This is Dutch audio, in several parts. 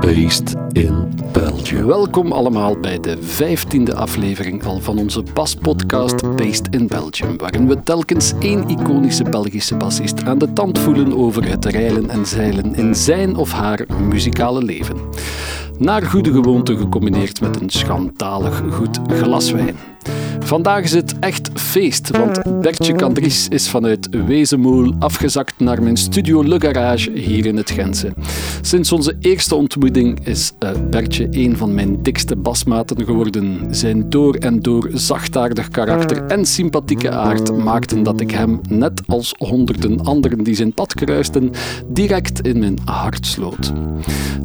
Based in Belgium. Welkom allemaal bij de vijftiende aflevering al van onze baspodcast Based in Belgium, waarin we telkens één iconische Belgische bassist aan de tand voelen over het reilen en zeilen in zijn of haar muzikale leven. Naar goede gewoonte gecombineerd met een schandalig goed glas wijn. Vandaag is het echt feest, want Bertje Candries is vanuit Wezenmoel afgezakt naar mijn studio Le Garage hier in het Gentse. Sinds onze eerste ontmoeting is uh, Bertje een van mijn dikste basmaten geworden. Zijn door en door zachtaardig karakter en sympathieke aard maakten dat ik hem, net als honderden anderen die zijn pad kruisten, direct in mijn hart sloot.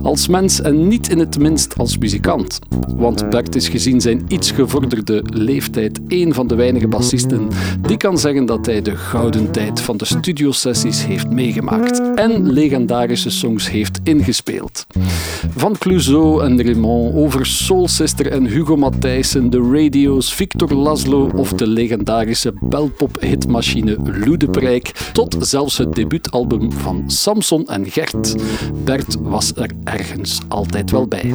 Als mens en niet in het minst als muzikant. Want Bert is gezien zijn iets gevorderde leeftijd een van de weinige bassisten die kan zeggen dat hij de gouden tijd van de studiosessies heeft meegemaakt en legendarische songs heeft ingespeeld. Van Clouseau en Raymond over Soul Sister en Hugo Matthijssen, de radio's, Victor Laszlo of de legendarische belpop-hitmachine Lou de Prijk, tot zelfs het debuutalbum van Samson en Gert. Bert was er ergens altijd wel bij.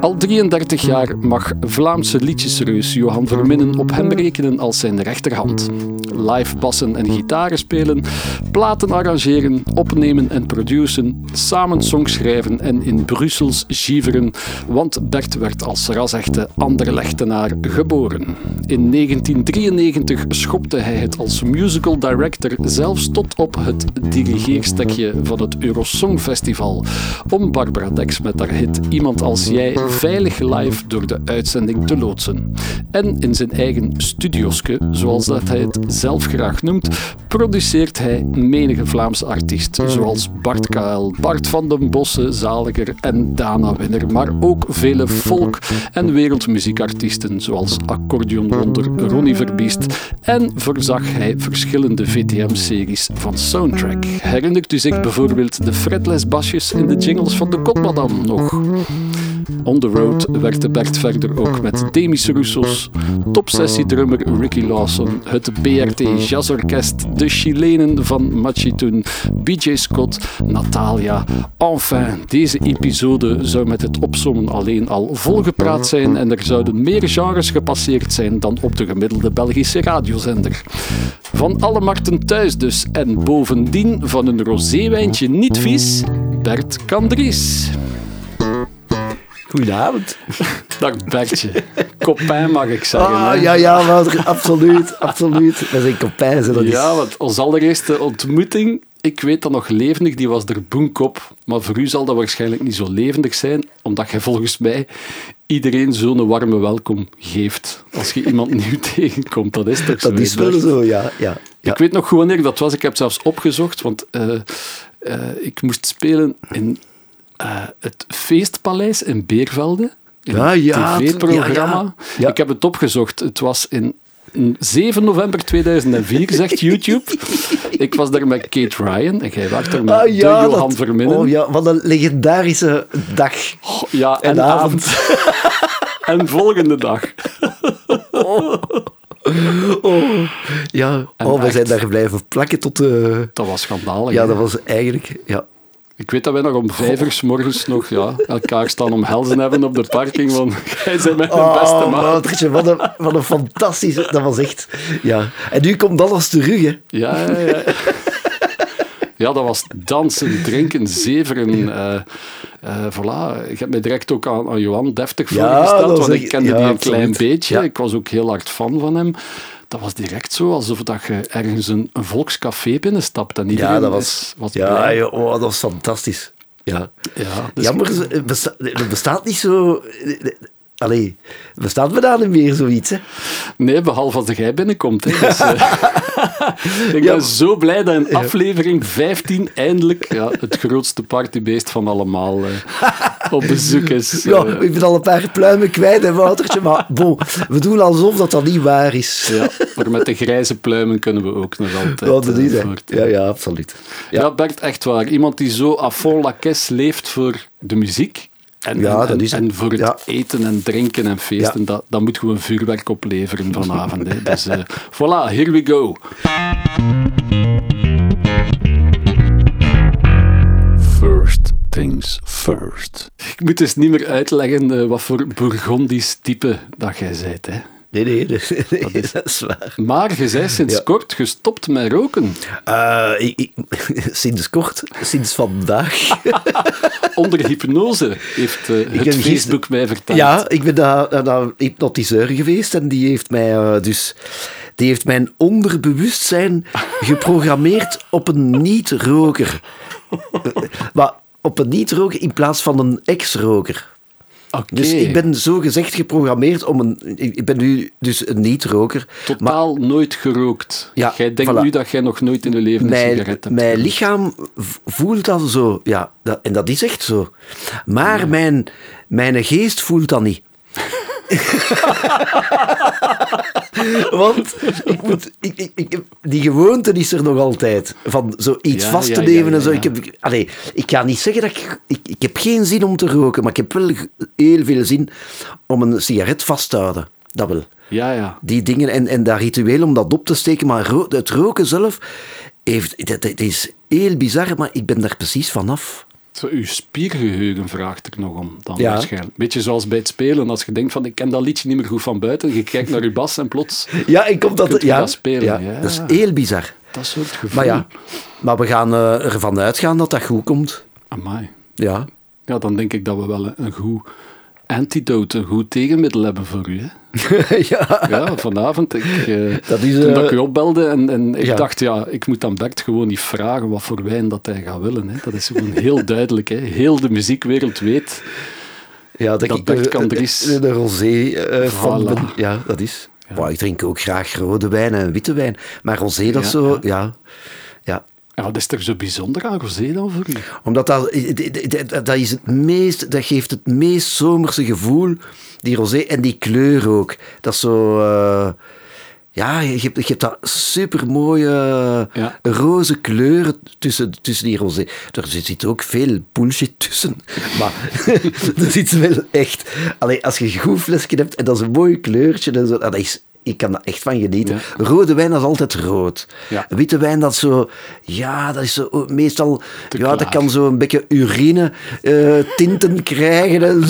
Al 33 jaar mag Vlaamse liedjesreus Johan Verminnen op hem rekenen als zijn rechterhand. Live bassen en gitaren spelen, platen arrangeren, opnemen en produceren, samen songs schrijven en in Brussels giveren, want Bert werd als rasechte Anderlechtenaar geboren. In 1993 schopte hij het als musical director zelfs tot op het dirigeerstekje van het Eurosong Festival om Barbara Dex met haar hit Iemand als jij veilig live door de uitzending te loodsen. En in zijn eigen zoals dat hij het zelf graag noemt, produceert hij menige Vlaamse artiest, zoals Bart KL, Bart van den Bossen, Zaliger en Dana Winner, maar ook vele folk- en wereldmuziekartiesten, zoals accordeonwonder Ronnie Verbiest, en voorzag hij verschillende VTM-series van soundtrack. Herinnert u zich bijvoorbeeld de fretless basjes in de jingles van de Kotmadam nog? On the Road werkte Bert verder ook met Demis Roussos, topsessiedrummer Ricky Lawson, het BRT Jazzorkest, de Chilenen van Machitoon, BJ Scott, Natalia. Enfin, deze episode zou met het opzommen alleen al volgepraat zijn en er zouden meer genres gepasseerd zijn dan op de gemiddelde Belgische radiozender. Van alle markten thuis dus en bovendien van een roséwijntje niet vies, Bert Candries. Goedenavond. Dag Bertje. Kopijn mag ik zeggen. Ah, ja, ja, maar absoluut, absoluut. We zijn kopijn. Dat ja, is... want onze allereerste ontmoeting, ik weet dat nog levendig, die was er boenkop. Maar voor u zal dat waarschijnlijk niet zo levendig zijn, omdat jij volgens mij iedereen zo'n warme welkom geeft als je iemand nieuw tegenkomt. Dat is toch zo? Dat is wel zo, ja. ja, ja. Ik weet nog goed wanneer dat was. Ik heb zelfs opgezocht, want uh, uh, ik moest spelen in uh, het Feestpaleis in Beervelde. In ja, ja, een tv-programma. Ja, ja. Ik heb het opgezocht. Het was in 7 november 2004, zegt YouTube. ik was daar met Kate Ryan en jij was er met ah, ja, de Johan dat, Verminnen. Oh ja, wat een legendarische dag. Oh, ja, en, en avond. en volgende dag. oh. Oh, ja, En oh, we echt. zijn daar blijven plakken tot... Uh... Dat was schandalig. Ja, dat was eigenlijk... Ja. Ik weet dat wij nog om vijf uur s morgens nog ja, elkaar staan om helzen hebben op de parking. Van, jij bent mijn Oh, beste. Woutertje, wat een, wat een fantastische... Dat was echt... Ja. En nu komt alles terug, hè. Ja, ja, ja. Ja, dat was dansen, drinken, zeveren. Uh, uh, voilà. Ik heb mij direct ook aan, aan Johan deftig Ja, voorgesteld, want ik kende ja, die een absoluut. klein beetje. Ja. Ik was ook heel hard fan van hem. Dat was direct zo, alsof dat je ergens een, een volkscafé binnenstapt en iedereen Ja, dat was... was ja, blij. ja, oh, dat was fantastisch. Ja. Ja, dus- Jammer, er er bestaat niet zo... Allee, bestaat me daar niet meer zoiets, hè? Nee, behalve als jij binnenkomt. Hè. Dus, eh, ik ben zo blij dat in aflevering 15 eindelijk ja, het grootste partybeest van allemaal eh, op bezoek is. Ja, Eh, ik ben al een paar pluimen kwijt, hè, Woutertje. Maar bon, we doen alsof dat, dat niet waar is. ja, maar met de grijze pluimen kunnen we ook nog altijd Ja, dat eh, voort. Ja, ja, absoluut. Ja. Bert, echt waar. Iemand die zo à fond la caisse leeft voor de muziek. En, Ja, en, dat is en voor het Ja. eten en drinken en feesten, Ja. dat, dat moet gewoon vuurwerk opleveren vanavond. Hè. Dus eh, voilà, here we go. First things first. Ik moet dus niet meer uitleggen eh, wat voor Bourgondisch type dat jij bent. Hè. Nee, nee, nee, nee, dat, is... waar. Maar je bent sinds Ja. kort gestopt met roken. Eh, ik, ik- sinds kort, sinds vandaag. Onder hypnose, heeft eh, het Facebook mij verteld. Ja, ik ben naar, naar een hypnotiseur geweest en die heeft mij eh, dus... Die heeft mijn onderbewustzijn geprogrammeerd op een niet-roker. Maar op een niet-roker in plaats van een ex-roker. Dus ik ben zo gezegd geprogrammeerd om een... Ik ben nu dus een niet-roker. Totaal nooit gerookt. Ja, jij denkt voilà. nu dat jij nog nooit in je leven een sigaret hebt mijn lichaam voelt dat zo. Ja, dat, en dat is echt zo. Maar mijn, mijn geest voelt dat niet. Want ik moet, ik, ik, die gewoonte is er nog altijd. Van zoiets Ja, vast te ja, ja, nemen en zo. Ik, heb, allee, ik ga niet zeggen dat ik, ik... Ik heb geen zin om te roken, maar ik heb wel heel veel zin om een sigaret vast te houden. Dat wel Ja, ja. die dingen en, en dat ritueel om dat op te steken. Maar ro- het roken zelf heeft, dat, dat is heel bizar, maar ik ben daar precies vanaf. Zo, uw spiergeheugen vraagt er nog om dan Ja. waarschijnlijk. Beetje zoals bij het spelen, als je denkt van ik ken dat liedje niet meer goed van buiten, je kijkt naar je bas en plots Ja, ik kom dat... Ja, dat spelen, ja. Dat is heel bizar. dat soort gevoel. Maar ja, maar we gaan eh, ervan uitgaan dat dat goed komt. Amai. Ja. Ja, dan denk ik dat we wel een goed antidote, een goed tegenmiddel hebben voor u. Hè? ja. Ja, vanavond. Ik, eh, Dat is, toen eh, dat ik u opbelde en, en ik ja. dacht, ja, ik moet dan Bert gewoon niet vragen wat voor wijn dat hij gaat willen. Hè. Dat is gewoon heel duidelijk. Hè. Heel de muziekwereld weet. Ja, Dat ik Bert de, Kandries- de, de rosé eh, van ben. Ja, dat is. Maar ik drink ook graag rode wijn en witte wijn. Maar rosé, dat Ja, zo... Ja. Ja. Wat is er zo bijzonder aan rosé dan voor u? Omdat dat, dat, dat, is het meest, dat geeft het meest zomerse gevoel, die rosé en die kleur ook. Dat is zo... eh, ja, je hebt, je hebt dat supermooie Ja. roze kleuren tussen, tussen die rosé. Er zit ook veel bullshit tussen. Maar er zit wel echt... Allee, als je een goed flesje hebt en dat is een mooi kleurtje, en zo, dat is... Ik kan daar echt van genieten. Rode wijn dat is altijd rood. Ja. Witte wijn dat zo... Ja, dat is zo, meestal... Te ja, dat kan zo een beetje urine eh, tinten krijgen.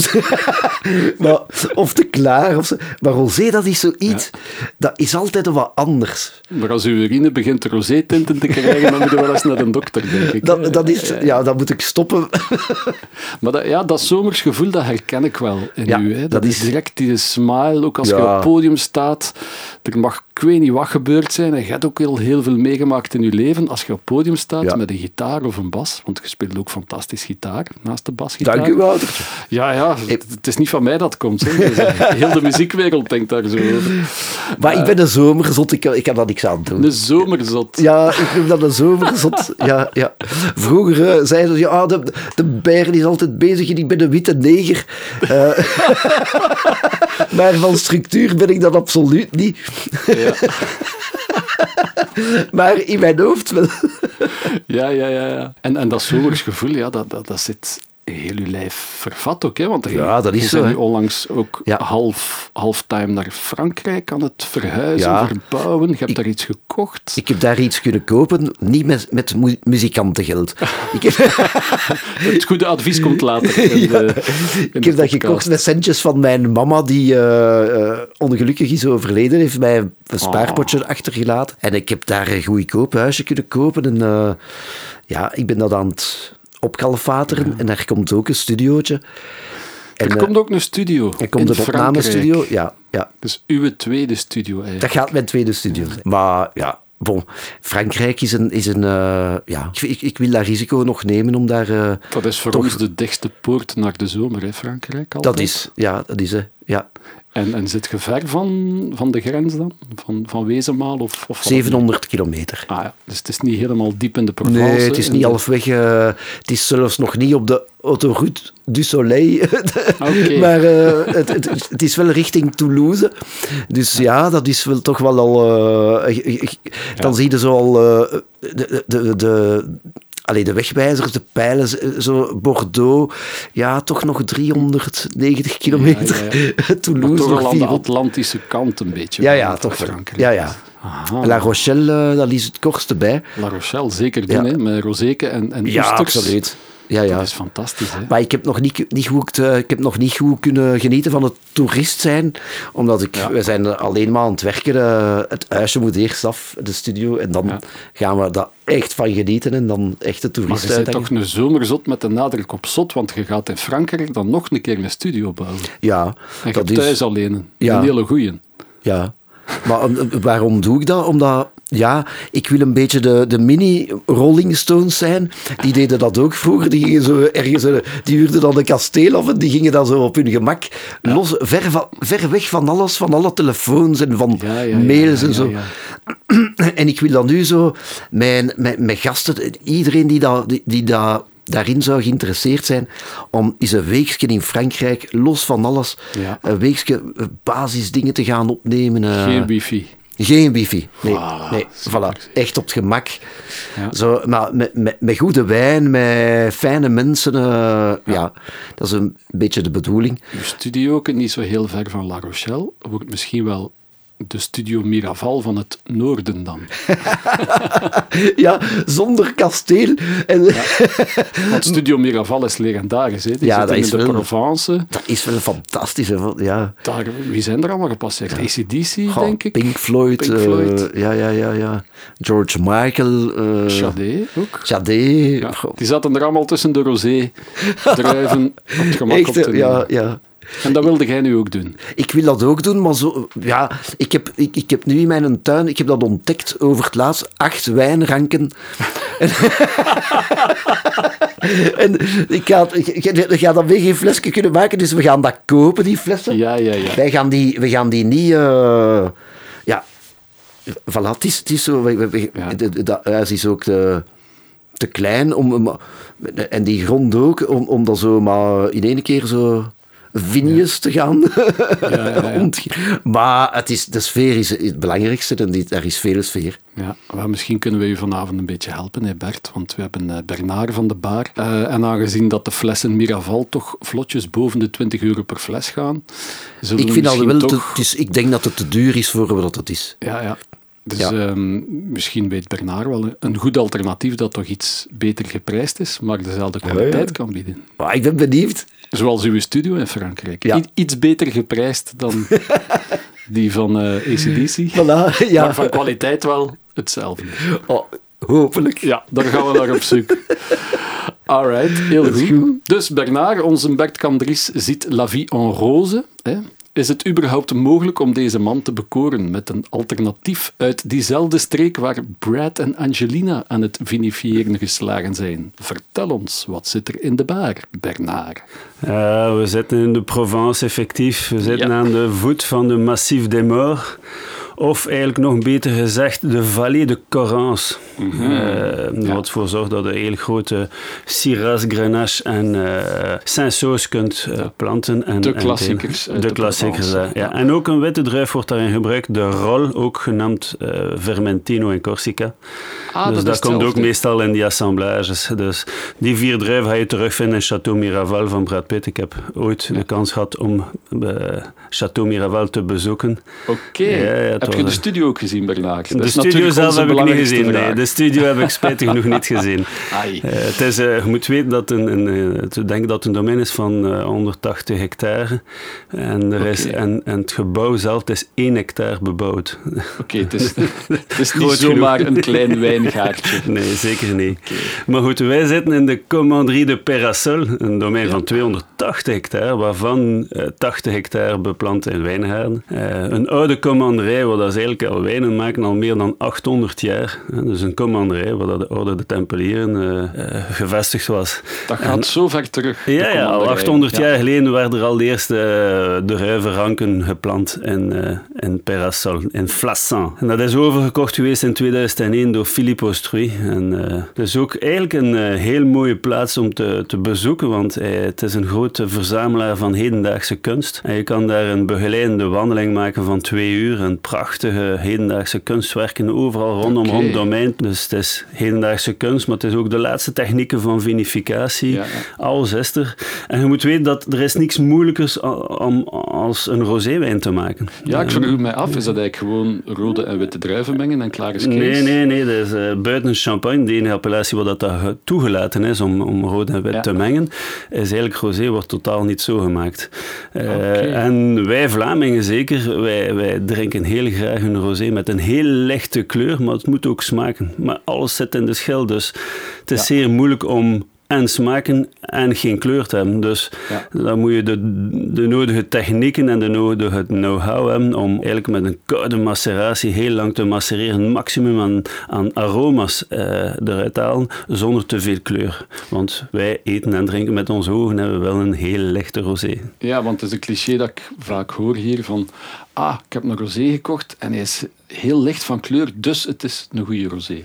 Maar, of te klaar. Of zo. Maar rosé, dat is zoiets... Dat is altijd wat anders. Maar als uw urine begint rosé-tinten te krijgen, dan moet je wel eens naar een dokter, denk ik. Dat, dat is... Ja, dan moet ik stoppen. Maar dat, ja, dat zomers gevoel, dat herken ik wel in Ja, u. Hè. Dat, dat is direct die smile, ook als je op het podium staat. Er mag ik weet niet wat gebeurd zijn. En je hebt ook heel, heel veel meegemaakt in je leven. Als je op het podium staat Ja. met een gitaar of een bas, want je speelt ook fantastisch gitaar, naast de basgitaar. Dank u, Wouter. Ja, ja, het, het is niet van mij dat komt. Hè. Dus, eh, heel de muziekwereld denkt daar zo over. Maar ik ben een zomerzot. Ik, kan- ik kan daar niks aan doen. Een zomerzot. Ja, ik noem dat een zomerzot. Ja, ja. Vroeger eh, zeiden ze, ja, de, de Bern is altijd bezig en ik ben een witte neger. Eh, maar van structuur ben ik dat absoluut niet. Ja. Maar in mijn hoofd wel. Ja, ja, ja. ja. En, en dat zomersgevoel, ja, dat, dat, dat zit heel je lijf vervat ook. Hè? Want Ja, dat is je zo, nu onlangs ook Ja. half, halftime naar Frankrijk aan het verhuizen, Ja. verbouwen. Je hebt daar iets gekocht. Ik heb daar iets kunnen kopen, niet met, met mu- muzikantengeld. Ik heb, Het goede advies komt later. In de, in ik heb dat gekocht met centjes van mijn mama, die eh, eh, ongelukkig is overleden. Heeft mij een spaarpotje achtergelaten. En ik heb daar een goedkoop huisje kunnen kopen. En eh, ja, ik ben dat aan het opkalfateren. En daar komt ook een studiootje. En, Er eh, komt ook een studio. er komt een opnamestudio. Ja, ja, Dus uw tweede studio eigenlijk. dat gaat mijn tweede studio zijn. Maar ja, bon, Frankrijk is een... Is een eh, ja, ik, ik, ik wil dat risico nog nemen om daar... eh, Dat is voor toch- ons de dichtste poort naar de zomer, hè, Frankrijk. dat altijd. is, ja, dat is... eh, ja. En, en zit je ver van, van de grens dan? Van, van Wezenmaal? Of, of 700 kilometer. Ah ja, dus het is niet helemaal diep in de Provence. Nee, het is niet halfweg. eh, het is zelfs nog niet op de autoroute du Soleil. Maar eh, het, het, het is wel richting Toulouse. Dus ja, dat is wel toch wel al... eh, dan zie je zo al... de, de, de, allee, de wegwijzers, de pijlen, zo Bordeaux, ja, toch nog 390 kilometer. Ja, Toulouse toch nog aan de 400. Atlantische kant een beetje. Ja, ja, toch. Frankrijk. Ja, ja. Aha. La Rochelle, eh, dat is het kortste bij. La Rochelle, zeker doen, hè, met rozeke en, en Ja, oesters. absoluut. Ja, ja. Dat is fantastisch, hè. Maar ik heb nog niet, niet goed, eh, ik heb nog niet goed kunnen genieten van het toerist zijn. Omdat ik, Ja. we zijn alleen maar aan het werken. eh, het huisje moet eerst af, de studio. En dan Ja. gaan we daar echt van genieten. En dan echt de Maar toerist je bent toch een zomerzot met de nadruk op zot, want je gaat in Frankrijk dan nog een keer een studio bouwen. Ja, En je dat thuis is... alleen een hele goeie. Ja. Maar waarom doe ik dat? Omdat, ja, ik wil een beetje de, de mini-Rolling Stones zijn. Die deden dat ook vroeger. Die gingen zo ergens, eh, die huurden dan een kasteel af en die gingen dan zo op hun gemak. Los, ver, van, ver weg van alles, van alle telefoons en van Ja, ja, ja, mails en zo. En ik wil dan nu zo, mijn, mijn, mijn gasten, iedereen die, dat, die, die dat daarin zou geïnteresseerd zijn, om eens een weekje in Frankrijk, los van alles, Ja. een weekje eh, basisdingen te gaan opnemen. eh, Geen wifi. geen wifi. Nee, Voilà, nee voilà. echt op het gemak. Ja. Zo, maar met, met, met goede wijn, met fijne mensen. eh, ja. dat is een beetje de bedoeling. Uw studio ook niet zo heel ver van La Rochelle. Wordt misschien wel de studio Miraval van het noorden dan. Ja, zonder kasteel. En, Want studio Miraval is legendarisch. Hè. Die Ja, dat in is de wel- Provence. dat is wel fantastisch. hè, Ja. Daar, wie zijn er allemaal gepasseerd? ACDC, Goh, denk ik. Pink Floyd. Pink eh, Floyd. ja, ja, ja, ja. George Michael. eh Sade ook. Ja, Goh. die zaten er allemaal tussen de rosé, druiven, op het gemak Echt, op te eh, ja, ja. En dat wilde jij nu ook doen. Ik wil dat ook doen, maar zo, ja, ik, heb, ik, ik heb nu in mijn tuin, ik heb dat ontdekt over het laatst, acht wijnranken. en, en ik ga, je, je gaat dan weer geen flesje kunnen maken, dus we gaan dat kopen, die flessen. Ja, ja, ja. Wij gaan die, we gaan die niet... eh, ja, voilà, het is, het is zo... we- we- Ja. de- de- Dat huis is ook te, te klein, om- en die grond ook, om, om dat zo maar in één keer zo vinjes te gaan ja, ja. ontgieten. Maar het is, de sfeer is het belangrijkste en die, er is veel sfeer. Ja, wel, misschien kunnen we u vanavond een beetje helpen, hè Bert, want we hebben eh, Bernard van de Baar. Eh, en aangezien dat de flessen Miraval toch vlotjes boven de 20 euro per fles gaan, zullen Ik, vind wel toch... is, ik denk dat het te duur is voor wat het is. Ja, ja. Dus Ja. ehm, misschien weet Bernard wel een- een goed alternatief dat toch iets beter geprijsd is, maar dezelfde kwaliteit kan bieden. Maar ik ben benieuwd. Zoals uw studio in Frankrijk. Ja. I- iets beter geprijsd dan die van eh ACDC, Voilà, ja. maar van kwaliteit wel hetzelfde. Oh, hopelijk. Ja, daar gaan we naar op zoek. Alright, heel goed. Dus Bernard, onze Bert Candries, ziet La Vie en Rose. Hè? Is het überhaupt mogelijk om deze man te bekoren met een alternatief uit diezelfde streek waar Brad en Angelina aan het vinifiëren geslagen zijn? Vertel ons, wat zit er in de baar, Bernard? Uh, we zitten in de Provence effectief. We zitten Ja. aan de voet van de Massif des Morts. Of eigenlijk nog beter gezegd, de Vallée de Corrence. Mhm. Uh, Ja. Wat ervoor zorgt dat je heel grote Syrah, Grenache en uh, Saint-Sauce kunt uh, planten. En, De en klassiekers uit de, de klassiekers, ja. En ook een witte druif wordt daarin gebruikt. De Rol, ook genaamd Vermentino in Corsica. Ah, dus dat, komt ook meestal in die assemblages. Dus die vier druiven ga je terugvinden in Chateau Miraval van Brad Pitt. Ik heb ooit Ja. de kans gehad om Chateau Miraval te bezoeken. Oké. Ja, Heb je de studio ook gezien, Bernard? Dat de studio zelf heb ik niet gezien. Nee. De studio heb ik spijtig genoeg niet gezien. Eh, het is, eh, je moet weten dat een, een, eh, ik denk dat het een domein is van eh, 180 hectare. En, er is, en, en het gebouw zelf het is 1 hectare bebouwd. Oké, het is, het is niet zomaar genoeg. een klein wijngaardje. Nee, zeker niet. Maar goed, wij zitten in de Commanderie de Perasol, een domein Ja. van 280 hectare, waarvan eh, 80 hectare beplant in wijngaarden. Een oude commanderij, waar dat ze eigenlijk al wijnen maken al meer dan 800 jaar. Eh, dus een commanderij waar de orde de Tempelieren eh, eh, gevestigd was. Dat gaat zo ver terug. Ja, ja, al commanderij. 800 Ja. jaar geleden werden er al de eerste uh, de ruivenranken geplant in, uh, in Perasol, in Flassan. En dat is overgekocht geweest in 2001 door Philippe Austruy. En het is ook eigenlijk een heel mooie plaats om te, te bezoeken, want het is een grote verzamelaar van hedendaagse kunst. En je kan daar een begeleidende wandeling maken van twee uur, een prachtige hedendaagse kunstwerken overal rondom rond domein. Dus het is hedendaagse kunst, maar het is ook de laatste technieken van vinificatie. Ja, ja. Alles is er. En je moet weten dat er is niks moeilijkers om als een roséwijn te maken. Ja, ik vroeg mij af, is dat eigenlijk gewoon rode en witte druiven mengen en klaar is? Nee, nee, nee. Dat is eh, buiten champagne, de enige appellatie waar dat, dat ge- toegelaten is om, om rood en wit Ja. te mengen, is eigenlijk rosé wordt totaal niet zo gemaakt. Eh. En wij Vlamingen zeker, wij, wij drinken heel graag een rosé met een heel lichte kleur, maar het moet ook smaken. Maar alles zit in de schil, dus het is Ja. zeer moeilijk om en smaken en geen kleur te hebben. Dus Ja. dan moet je de, de nodige technieken en de nodige know-how hebben om eigenlijk met een koude maceratie heel lang te macereren, maximum aan, aan aroma's eh, eruit halen zonder te veel kleur. Want wij eten en drinken met onze ogen hebben we wel een heel lichte rosé. Ja, want het is een cliché dat ik vaak hoor hier van ah, ik heb een rosé gekocht en hij is heel licht van kleur, dus het is een goede rosé.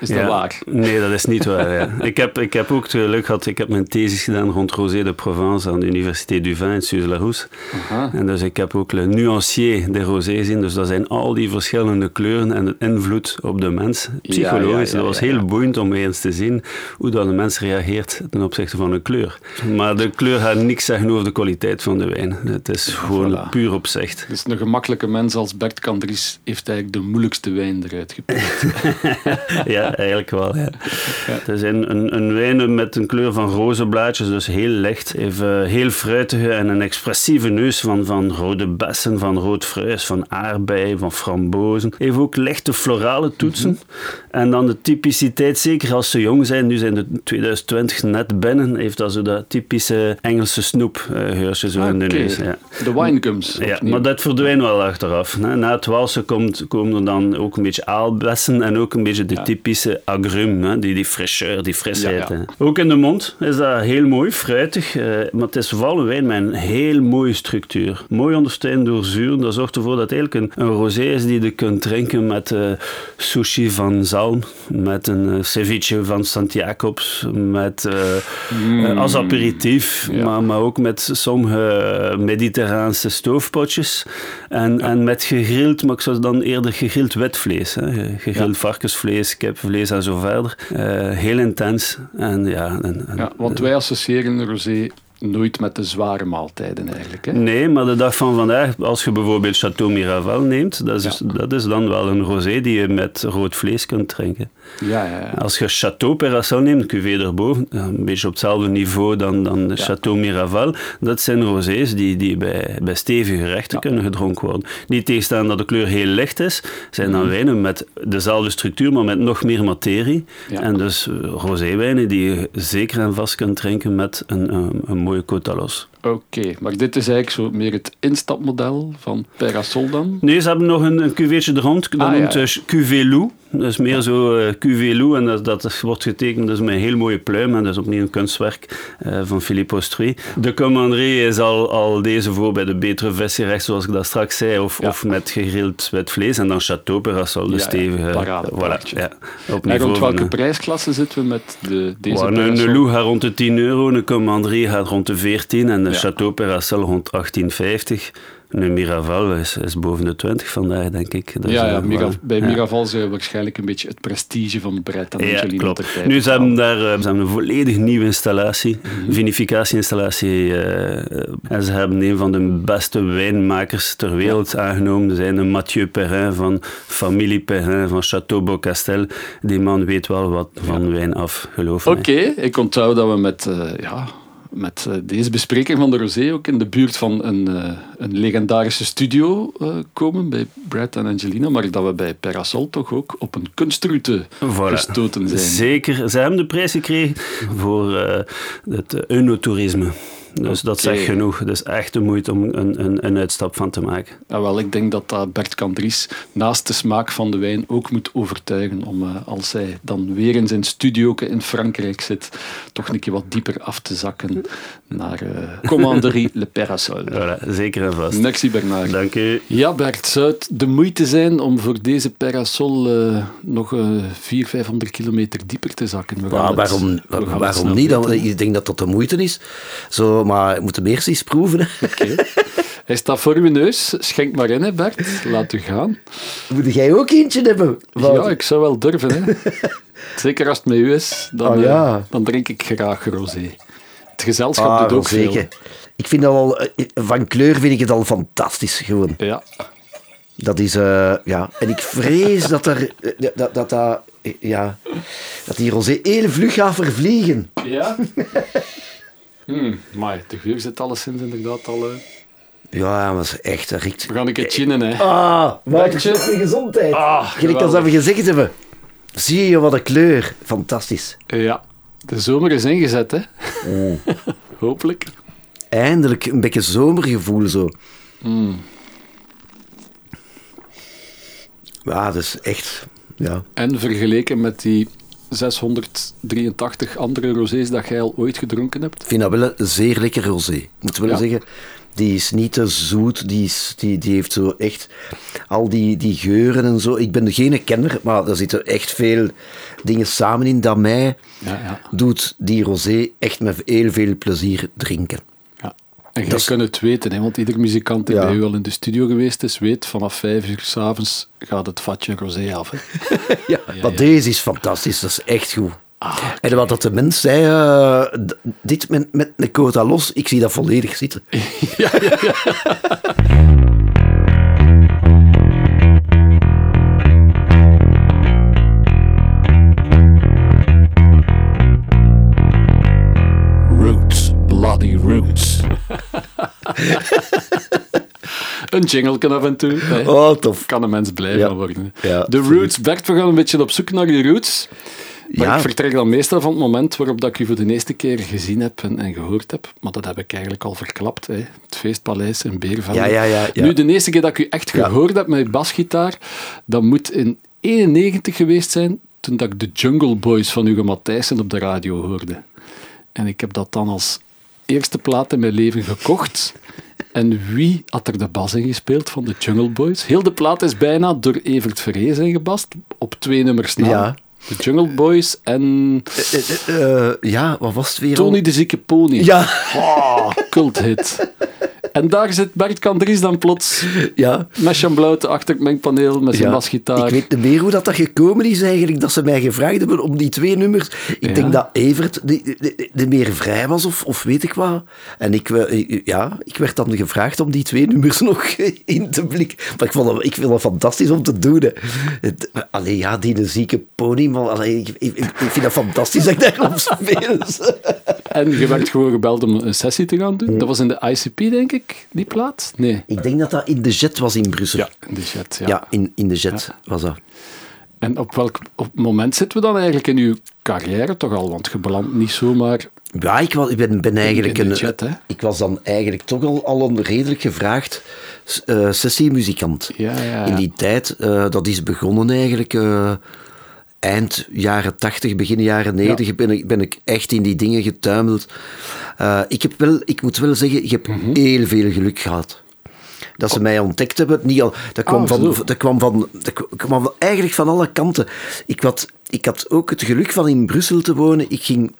Is dat waar? Nee, dat is niet waar. Ja. Ik, heb, ik heb ook het geluk gehad, ik heb mijn thesis gedaan rond Rosé de Provence aan de Université du Vin in Suze-la-Rousse. Aha. En dus ik heb ook le nuancier de rosé gezien. Dus dat zijn al die verschillende kleuren en de invloed op de mens. Psychologisch. ja, ja, dat was heel ja. boeiend om eens te zien hoe dat een mens reageert ten opzichte van een kleur. Maar de kleur gaat niks zeggen over de kwaliteit van de wijn. Het is gewoon Voilà. puur opzicht. Dus een gemakkelijke mens als Bert Kandries heeft eigenlijk de moeilijkste wijn eruit gepikt. ja, eigenlijk wel. Ja. Het is een, een, een wijn met een kleur van roze blaadjes, dus heel licht. Heeft eh, heel fruitige en een expressieve neus van, van rode bessen, van rood fruis, van aardbei, van frambozen. Heeft ook lichte florale toetsen. En dan de typiciteit, zeker als ze jong zijn, nu zijn de 2020 net binnen, heeft dat zo dat typische Engelse snoepgeurtje zo in de neus. Ja. De winegums. Ja, maar dat verdwijnt wel achteraf. hè. Na het walsen komt, komen er dan ook een beetje aalbessen en ook een beetje de typische agrum, hè, die, die fraîcheur, die frisheid. Ook in de mond is dat heel mooi, fruitig, eh, maar het is vooral wijn met een heel mooie structuur. Mooi ondersteund door zuur, dat zorgt ervoor dat het eigenlijk een, een rosé is die je kunt drinken met eh, sushi van zalm, met een eh, ceviche van Santiago's, met eh, als aperitief, Ja. maar, maar ook met sommige mediterraanse stoofpotjes. En, en met gegrild, maar ik zou dan eerder gegrild wit vlees. Hè. Gegrild Ja. varkensvlees, kipvlees en zo verder. Eh, heel intens. En, ja, en, en- Ja, want wij associëren rosé nooit met de zware maaltijden eigenlijk. Hè? Nee, maar de dag van vandaag, als je bijvoorbeeld Chateau Miraval neemt, dat is, dat is dan wel een rosé die je met rood vlees kunt drinken. Ja, ja, ja. Als je Chateau Perasol neemt, cuvée erboven, een beetje op hetzelfde niveau dan, dan de Chateau Miraval, dat zijn rosés die, die bij, bij stevige gerechten kunnen gedronken worden. Niet tegenstaan dat de kleur heel licht is, zijn dan wijnen met dezelfde structuur, maar met nog meer materie. En dus eh, roséwijnen die je zeker en vast kunt drinken met een, een, een mooie Cotalos. Oké, maar dit is eigenlijk zo meer het instapmodel van Perasol dan? Nee, ze hebben nog een, een cuveetje er rond. Dat Ah, noemt ja. dus Cuvée Loup. Dat is meer zo uh, Cuvée Loup. En dat, dat wordt getekend dus met een heel mooie pluim. En dat is opnieuw een kunstwerk uh, van Philippe Ostrui. De Commanderie is al, al deze voor bij de betere visgerecht, zoals ik dat straks zei. Of, Ja. of met gegrild wit vlees. En dan Chateau Perasol, de Ja, stevige... paradepaardje. voilà, ja, op En rond welke uh, prijsklasse zitten we met de, deze Well, een, Loup gaat rond de 10 euro, een Commanderie gaat rond de 14 en de Ja. Chateau Perasol rond 18,50. Een Miraval is, is boven de 20 vandaag, denk ik. Dus, ja, ja, Mira- voilà. bij. Miraval zijn we waarschijnlijk een beetje het prestige van Brett en Ja, klopt. Nu, ze hebben daar eh, ze hebben een volledig nieuwe installatie, vinificatie-installatie. eh, en ze hebben een van de beste wijnmakers ter wereld aangenomen. Ze zijn een Mathieu Perrin van familie Perrin van Château Beaucastel. Die man weet wel wat van wijn af, geloof me. Oké, ik onthoud dat we met, eh, ja, met eh, deze bespreking van de Rosé ook in de buurt van een, eh, een legendarische studio eh, komen bij Brad en Angelina, maar dat we bij Perasol toch ook op een kunstruute Voilà. gestoten zijn. Zeker. Ze hebben de prijs gekregen voor het uh, Dus dat Oké. zegt genoeg. Het is echt de moeite om een, een, een uitstap van te maken. Ja, wel, ik denk dat dat Bert Candries naast de smaak van de wijn ook moet overtuigen om, eh, als hij dan weer in zijn studio in Frankrijk zit, toch een keer wat dieper af te zakken naar eh Commanderie Le Perasol. Voilà, zeker en vast. Merci Bernard. Dank u. Ja, Bert, zou het de moeite zijn om voor deze Perasol eh, nog eh 400, 500 kilometer dieper te zakken? We gaan Ja, het- waarom we waarom niet? Dan, ik denk dat dat de moeite is. Zo, maar we moeten eerst eens proeven. Oké. Hij staat voor uw neus. Schenk maar in, hè Bert. Laat u gaan. Moet jij ook eentje hebben? Wouter? Ja, ik zou wel durven. Hè. Zeker als het met u is, dan, Oh, ja. eh, dan drink ik graag rosé. Het gezelschap Ah, doet ook veel. zeker. Ik vind dat al, eh, van kleur vind ik het al fantastisch gewoon. Ja. Dat is, eh, ja. En ik vrees dat er, eh, dat, dat, dat, ja, dat die rosé heel vlug gaat vervliegen. Ja? hmm, maar de geur zit alleszins inderdaad al... Ja, maar dat is echt, dat riekt... We gaan een keer chinnen, hè. Ah, Bertje. Wouter, voor gezondheid. Ah, Gelijk als dat we gezegd hebben. Zie je wat een kleur. Fantastisch. Ja, de zomer is ingezet, hè. Mm. Hopelijk. Eindelijk een beetje zomergevoel zo. Hmm. Ja, dat is echt... Ja. En vergeleken met die 683 andere rosés dat jij al ooit gedronken hebt. Ik vind dat wel een zeer lekker rosé. Moet wel Ja. zeggen, die is niet te zoet. Die, is, die, die heeft zo echt al die, die geuren en zo. Ik ben geen kenner, maar er zitten echt veel dingen samen in dat mij Ja, ja. doet die rosé echt met heel veel plezier drinken. ja. En is- kunt het weten, hè, want ieder muzikant die bij u al in de studio geweest is, weet vanaf vijf uur s'avonds gaat het vatje rosé af. Ja, maar deze is fantastisch. Dat is echt goed. Ah, En wat dat de mens zei, eh, d- dit met, met een quota los, ik zie dat volledig zitten. ja, ja, ja. Roots, bloody roots. een jingle kan af en toe. hè. Oh, tof. Kan een mens blij Ja. van worden. Ja, de roots. Bert, we gaan een beetje op zoek naar die roots. Maar Ja. ik vertrek dan meestal van het moment waarop dat ik u voor de eerste keer gezien heb en, en gehoord heb. Maar dat heb ik eigenlijk al verklapt. Hè. Het feestpaleis in Beervelde. Ja, ja. Nu, de eerste keer dat ik u echt gehoord heb met basgitaar, dat moet in 91 geweest zijn, toen dat ik de Jungle Boys van Hugo Matthijssen op de radio hoorde. En ik heb dat dan als eerste plaat in mijn leven gekocht. En wie had er de bas in gespeeld van de Jungle Boys? Heel de plaat is bijna door Evert Verhees ingebast, op twee nummers na. Ja. De Jungle Boys en Eh, eh, eh, ja, wat was het weer? Tony de Zieke Pony. Ja, Oh, culthit. En daar zit Bert Kandries dan plots ja. met Jean Blouten achter het mengpaneel met zijn ja. basgitaar. Ik weet niet meer hoe dat, dat gekomen is eigenlijk, dat ze mij gevraagd hebben om die twee nummers. Ik Ja. denk dat Evert de, de, de meer vrij was, of, of weet ik wat. En ik, eh, ja, ik werd dan gevraagd om die twee nummers nog in te blikken. Maar ik vond dat, ik vind dat fantastisch om te doen. Hè. Het, allee, ja, die zieke pony, man. Allee, ik, ik, ik vind dat fantastisch dat ik daarop speel. En je werd gewoon gebeld om een sessie te gaan doen. Dat was in de ICP, denk ik, die plaats? Nee. Ik denk dat dat in de Jet was in Brussel. Ja, in de chat, ja. Ja, in, in de Jet was dat. En op welk op moment zitten we dan eigenlijk in uw carrière toch al? Want je belandt niet zomaar... Ja, ik, was, ik ben, ben eigenlijk een. chat, ik was dan eigenlijk toch al, al een redelijk gevraagd eh, sessiemuzikant. Ja, ja, ja. In die tijd, eh, dat is begonnen eigenlijk eh, eind jaren 80, begin jaren 90, ben, ik, ben ik echt in die dingen getuimeld. Eh, ik, heb wel, ik moet wel zeggen, ik heb Mhm. heel veel geluk gehad. Dat ze mij ontdekt hebben. Niet al, dat, kwam Ah, van, dat, kwam van, dat kwam van- eigenlijk van alle kanten. Ik had, ik had ook het geluk van in Brussel te wonen. Ik ging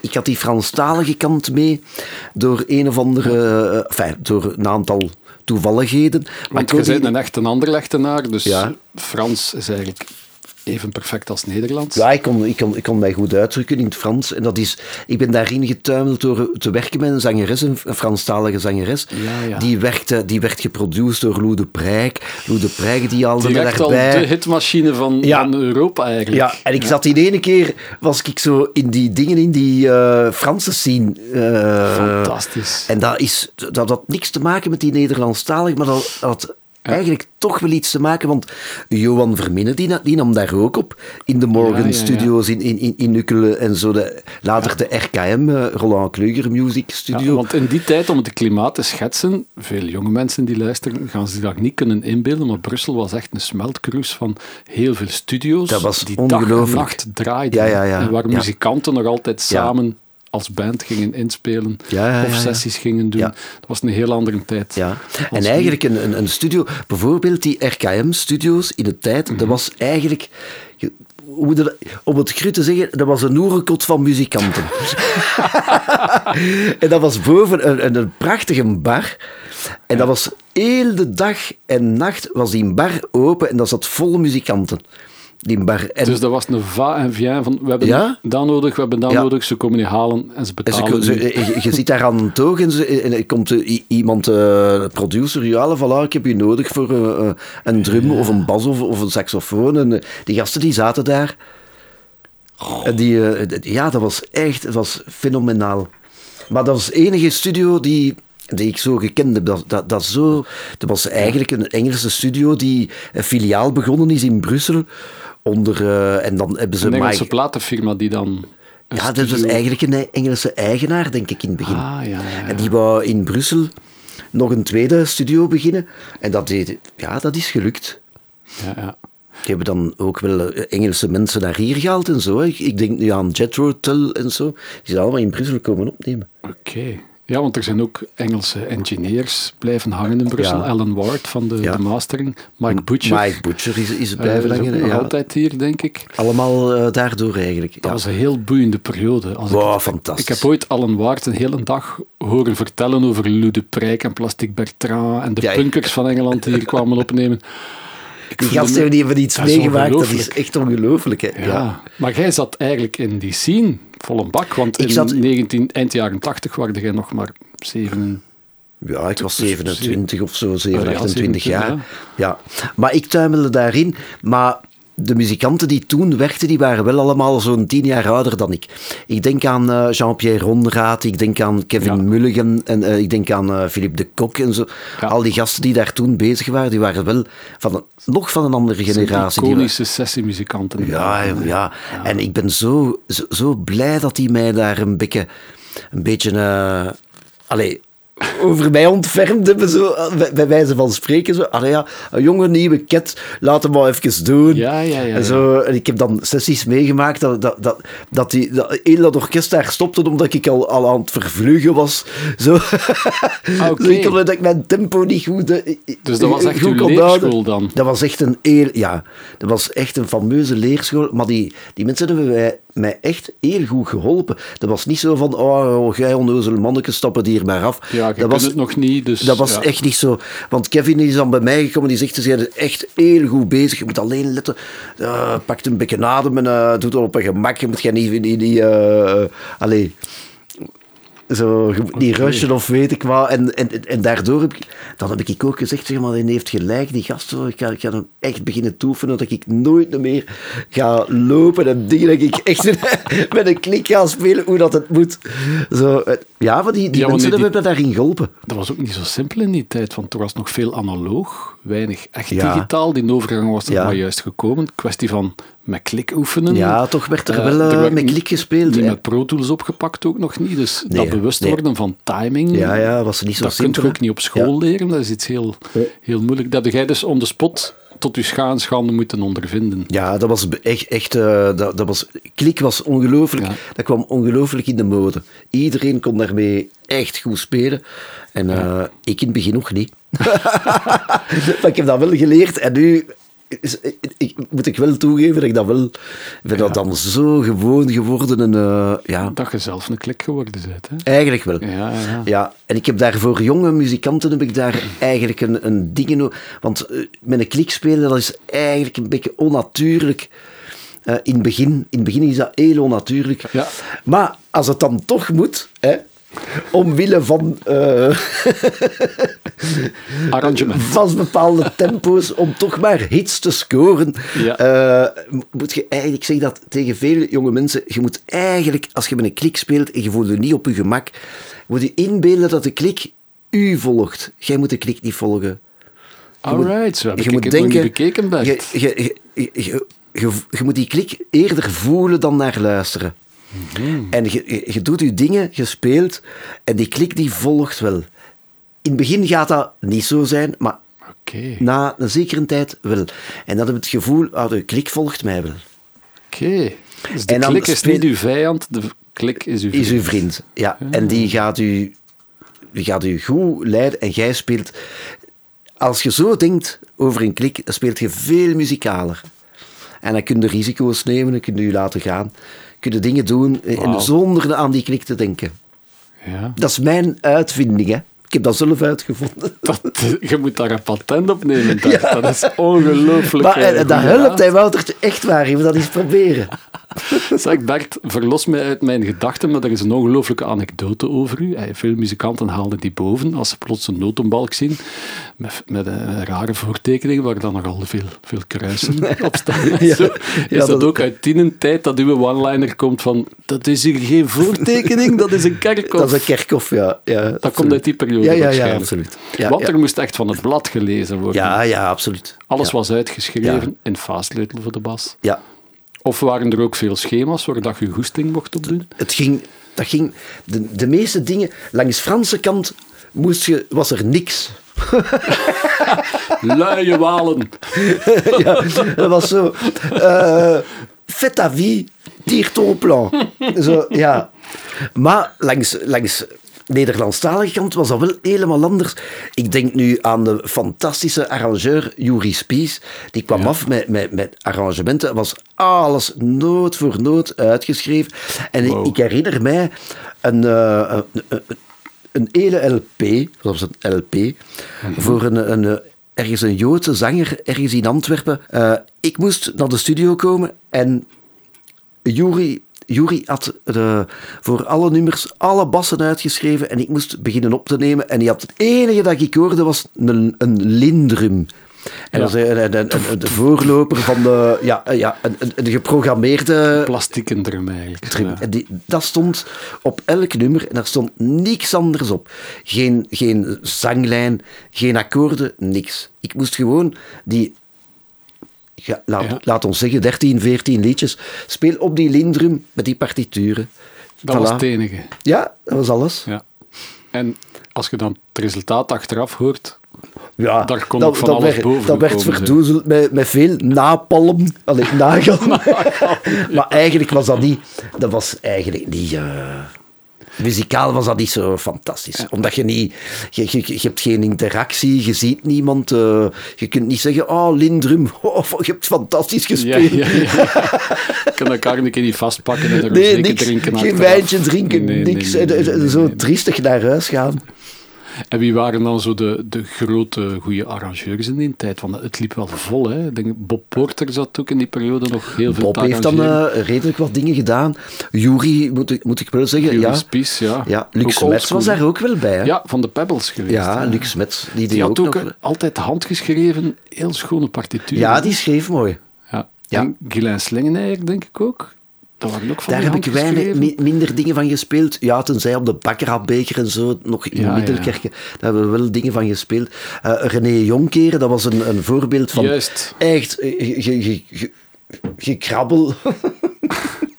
ik- had die Franstalige kant mee door een of andere, eh, enfin, door een aantal toevalligheden. Maar Want je bent die- een echte Anderlechtenaar, dus Ja. Frans is eigenlijk even perfect als Nederlands. Ja, ik kon, ik, kon, ik kon mij goed uitdrukken in het Frans. En dat is, ik ben daarin getuimeld door te werken met een zangeres, een Franstalige zangeres. Ja, ja. Die, werkte, die werd geproduceerd door Lou de Prijk. Lou de Prijk die me Direct al de hitmachine van, Ja. van Europa eigenlijk. Ja, en ik zat in ene keer, was ik zo in die dingen, in die eh, Franse scene. eh, Fantastisch. En dat, is, dat had niks te maken met die Nederlandstalig, maar dat had eigenlijk toch wel iets te maken, want Johan Verminne, die, die nam daar ook op, in de Morgan Ja, ja, ja. Studios in, in, in, in en zo. De, later de RKM, eh, Roland Kleuger Music Studio. want in die tijd, om het klimaat te schetsen, veel jonge mensen die luisteren gaan zich dat niet kunnen inbeelden, maar Brussel was echt een smeltkroes van heel veel studio's Dat was die dag en nacht draaiden. En waar muzikanten nog altijd samen als band gingen inspelen Ja, ja, ja, of sessies gingen doen. Dat was een heel andere tijd. Ja, en eigenlijk een, een, een studio, bijvoorbeeld die RKM-studio's in de tijd, Mhm. dat was eigenlijk, om het cru te zeggen, dat was een oerenkot van muzikanten. en dat was boven een, een, een prachtige bar. En dat was heel de dag en nacht was die bar open en dat zat vol muzikanten. Die bar. En, Dus dat was een va en vient van, we hebben Ja. dat nodig, we hebben dat Ja. nodig, ze komen niet halen en ze en ze, betalen ze- nu. je, je zit daar aan een toog en, ze, en er komt eh, i- iemand, eh producer, ja, voilà, ik heb je nodig voor eh, eh, een drum of een bas of, of een saxofoon. En eh, die gasten die zaten daar. En die, eh, ja, dat was echt dat was fenomenaal. Maar dat was de enige studio die, die ik zo gekend heb. Dat, dat, dat, zo, dat was eigenlijk een Engelse studio die een filiaal begonnen is in Brussel. Onder, eh, en dan hebben ze Een Engelse Mike- platenfirma die dan... ja, dat was eigenlijk een Engelse eigenaar, denk ik, in het begin. Ah, ja, ja. En die wou in Brussel nog een tweede studio beginnen. En dat, deed, ja, dat is gelukt. Ja, ja. Die hebben dan ook wel eh, Engelse mensen naar hier gehaald en zo. Ik, denk nu aan Jethro Tull en zo. Die zijn allemaal in Brussel komen opnemen. Oké. Ja, want er zijn ook Engelse engineers blijven hangen in Brussel. Ja. Alan Ward van de, Ja. de mastering. Mike Butcher. Mike Butcher is, is eh, blijven hangen. ja. altijd hier, denk ik. Allemaal eh, daardoor eigenlijk. Dat was een heel boeiende periode. Als Wow, ik, fantastisch. Ik heb ooit Alan Ward een hele dag horen vertellen over Lou de Prijk en Plastic Bertrand en de punkers van Engeland die hier kwamen opnemen. Ik Die gasten die hebben iets Dat meegemaakt. Dat is echt ongelooflijk. hè. Ja. maar jij zat eigenlijk in die scene, vol een bak, want Ik in zat- 19, eind jaren 80 waren jij nog maar 7. Ja, ik was 27 of zo, 7, Oh ja, 28 jaar. 27, Ja. Maar ik tuimelde daarin. Maar de muzikanten die toen werkten, die waren wel allemaal zo'n tien jaar ouder dan ik. Ik denk aan eh, Jean-Pierre Ronraat, ik denk aan Kevin Ja. Mulligan en eh, ik denk aan eh, Philippe de Kok en zo. Ja. Al die gasten die daar toen bezig waren, die waren wel van een, nog van een andere generatie. Die Iconische sessiemuzikanten. ja, ja, ja. En ik ben zo, zo, zo blij dat hij mij daar een beetje, een beetje allee, over mij ontfermd hebben, zo, bij, wijze van spreken. Zo. Allee, ja, een jonge nieuwe ket, laat hem maar even doen. Ja, ja, ja, En, zo, en ik heb dan sessies meegemaakt dat, dat, dat, dat, die, dat heel dat orkest daar stopte omdat ik al, al aan het vervluggen was. Zo. ik kon, dat ik mijn tempo niet goed, eh, Dus dat was echt uw kon houden. leerschool dan? Dat was echt een, heel, ja, dat was echt een fameuze leerschool. Maar die, die mensen hebben mij, mij echt heel goed geholpen. Dat was niet zo van, oh, jij onnozel manneke, stappen die er maar af. Ja, dat was, het nog niet, dus... dat was ja. echt niet zo. Want Kevin is dan bij mij gekomen, die zegt, ze zijn echt heel goed bezig. Je moet alleen letten, uh, pakt een beetje adem en uh, doet het op een gemak. Je moet geen niet... niet, niet uh, allee, zo, die Oké. rushen of weet ik wat. En, en, en daardoor heb ik, dan heb ik ook gezegd, zeg maar, hij heeft gelijk, die gast. Ik ga, ik ga hem echt beginnen toefenen, dat ik nooit meer ga lopen en dingen, dat ik echt met een klik ga spelen, hoe dat het moet. Zo, eh, ja, maar die, die Ja, mensen wanneer hebben me daarin geholpen. Dat was ook niet zo simpel in die tijd, want er was nog veel analoog, weinig echt Ja. digitaal. Die overgang was er Ja. maar juist gekomen. Kwestie van met klik oefenen. Ja, toch werd er Eh, wel eh, werd met klik gespeeld. Hè. met Pro Tools opgepakt ook nog niet. Dus Nee, dat bewust nee. worden van timing, Ja, ja, was niet zo dat kun je ook niet op school leren. Dat is iets heel, heel moeilijk. Dat jij dus on the spot tot je schaanschande moeten ondervinden. Ja, dat was echt, echt eh, dat, dat was, klik was ongelooflijk. Dat kwam ongelooflijk in de mode. Iedereen kon daarmee echt goed spelen. En ik in het begin nog niet. maar ik heb dat wel geleerd. En nu is, ik, moet ik wel toegeven dat ik dat wel... Ik ben dat dan zo gewoon geworden. En, eh, ja, Dat je zelf een klik geworden bent. Hè? eigenlijk wel. Ja, ja. Ja, en ik heb daar voor jonge muzikanten heb ik daar eigenlijk een, een ding in. Want eh, met een klik spelen, dat is eigenlijk een beetje onnatuurlijk. Eh, in, het begin, in het begin is dat heel onnatuurlijk. Ja. Maar als het dan toch moet, hè, omwille van, eh, Arrangement. van bepaalde tempo's, om toch maar hits te scoren, Ja. eh, moet je eigenlijk zeggen dat tegen vele jonge mensen, je moet eigenlijk, als je met een klik speelt en je voelt je niet op je gemak, moet je inbeelden dat de klik u volgt. Jij moet de klik niet volgen. Alright, zo heb ik je het moet denken, niet bekeken, je, je, je, je, je, je moet die klik eerder voelen dan naar luisteren. Mhm. En je, je, je doet je dingen, je speelt, en die klik die volgt wel. In het begin gaat dat niet zo zijn, maar na een zekere tijd wel. En dan heb je het gevoel, ah, de klik volgt mij wel. oké. Dus de En dan klik is niet uw vijand, de klik is uw vriend. Is uw vriend. Ja, en die gaat u, die gaat u goed leiden en jij speelt... Als je zo denkt over een klik, dan speelt je veel muzikaler. En dan kun je risico's nemen, dan kun je je laten gaan. Je dingen doen eh, zonder aan die knik te denken. Ja. Dat is mijn uitvinding, hè. Ik heb dat zelf uitgevonden. Dat, je moet daar een patent op nemen. Dat, dat is ongelooflijk. Maar eh, eh, dat helpt, hè, Woutertje. Echt waar, even dat eens proberen. Zeg Bert, verlos mij uit mijn gedachten, maar er is een ongelooflijke anekdote over u. Veel muzikanten haalden die boven als ze plots een notenbalk zien met, met een rare voortekening waar dan nogal veel, veel kruisen op staan. Ja, Zo. Is ja, dat, dat- ook uit die tijd dat uw one-liner komt van dat is hier geen voortekening, dat is een kerkhof. Dat is een kerkhof, ja. ja Dat komt uit die periode Ja, ja, ja, waarschijnlijk. absoluut. Ja, Want er moest echt van het blad gelezen worden. Ja, ja, absoluut. Alles was uitgeschreven in faasleutel voor de bas. Ja, Of waren er ook veel schema's waar dat je goesting mocht op doen? het ging, dat ging, de, de meeste dingen, langs Franse kant moest je, was er niks. Luie walen. ja, dat was zo. eh fais ta vie, tire ton plan. Zo, ja. Maar langs, langs Nederlandstalige kant was dat wel helemaal anders. Ik denk nu aan de fantastische arrangeur Juri Spies. Die kwam af met, met, met arrangementen. was alles noot voor noot uitgeschreven. En ik- Wow. ik herinner mij een, eh, een, een, hele LP, dat was een LP, voor een, een, ergens een Joodse zanger, ergens in Antwerpen. Eh, ik moest naar de studio komen en Juri, Juri had de, voor alle nummers alle bassen uitgeschreven en ik moest beginnen op te nemen. En die had het enige dat ik hoorde was een, een lindrum. En dat is een- de voorloper van de, ja, ja, een, een- een geprogrammeerde Plastieken drum eigenlijk. Ja. En die, dat stond op elk nummer en daar stond niks anders op. Geen, geen zanglijn, geen akkoorden, niks. Ik moest gewoon die, ja, laat, Ja. laat ons zeggen, 13, 14 liedjes, speel op die lindrum met die partituren. Dat Voilà. was het enige. Ja, dat was alles. Ja. En als je dan het resultaat achteraf hoort, Ja, Daar kon dat, van dat alles werd, boven Dat werd verdoezeld met, met veel napalm. Allee, nagalm. maar eigenlijk was dat niet... Dat was eigenlijk niet... eh, muzikaal was dat niet zo fantastisch. Omdat je niet... Je, je, je hebt geen interactie, je ziet niemand. eh, je kunt niet zeggen, oh, Lindrum, oh, je hebt fantastisch gespeeld. ja, ja. Je kan elkaar een keer niet vastpakken en er Nee, zeker niks. drinken Geen achteraf. wijntje drinken, Nee, niks. nee, En, zo triestig naar huis gaan. En wie waren dan zo de, de grote goede arrangeurs in die tijd? Want het liep wel vol. Hè? Ik denk, Bob Porter zat ook in die periode nog heel veel Bob heeft dan eh, redelijk wat dingen gedaan. Jury, moet ik, moet ik wel zeggen. Jury ja. Spies, ja. Ja, Luc oldschool. was daar ook wel bij. Hè? Ja, van de Pebbles geweest. Ja, hè. Die, Die had ook nog... altijd handgeschreven, heel schone partituren. Ja, die schreef mooi. Ja. En Guylain Slingeneyer, denk ik ook. Dat waren ook van Daar heb ik weinig, mi- minder dingen van gespeeld. Ja, tenzij op de Bakkerabbeker en zo, nog in Ja, Middelkerken. Daar hebben we wel dingen van gespeeld. Eh, René Jonkeren, dat was een, een voorbeeld van Juist. echt eh, ge- ge- ge- ge- gekrabbel.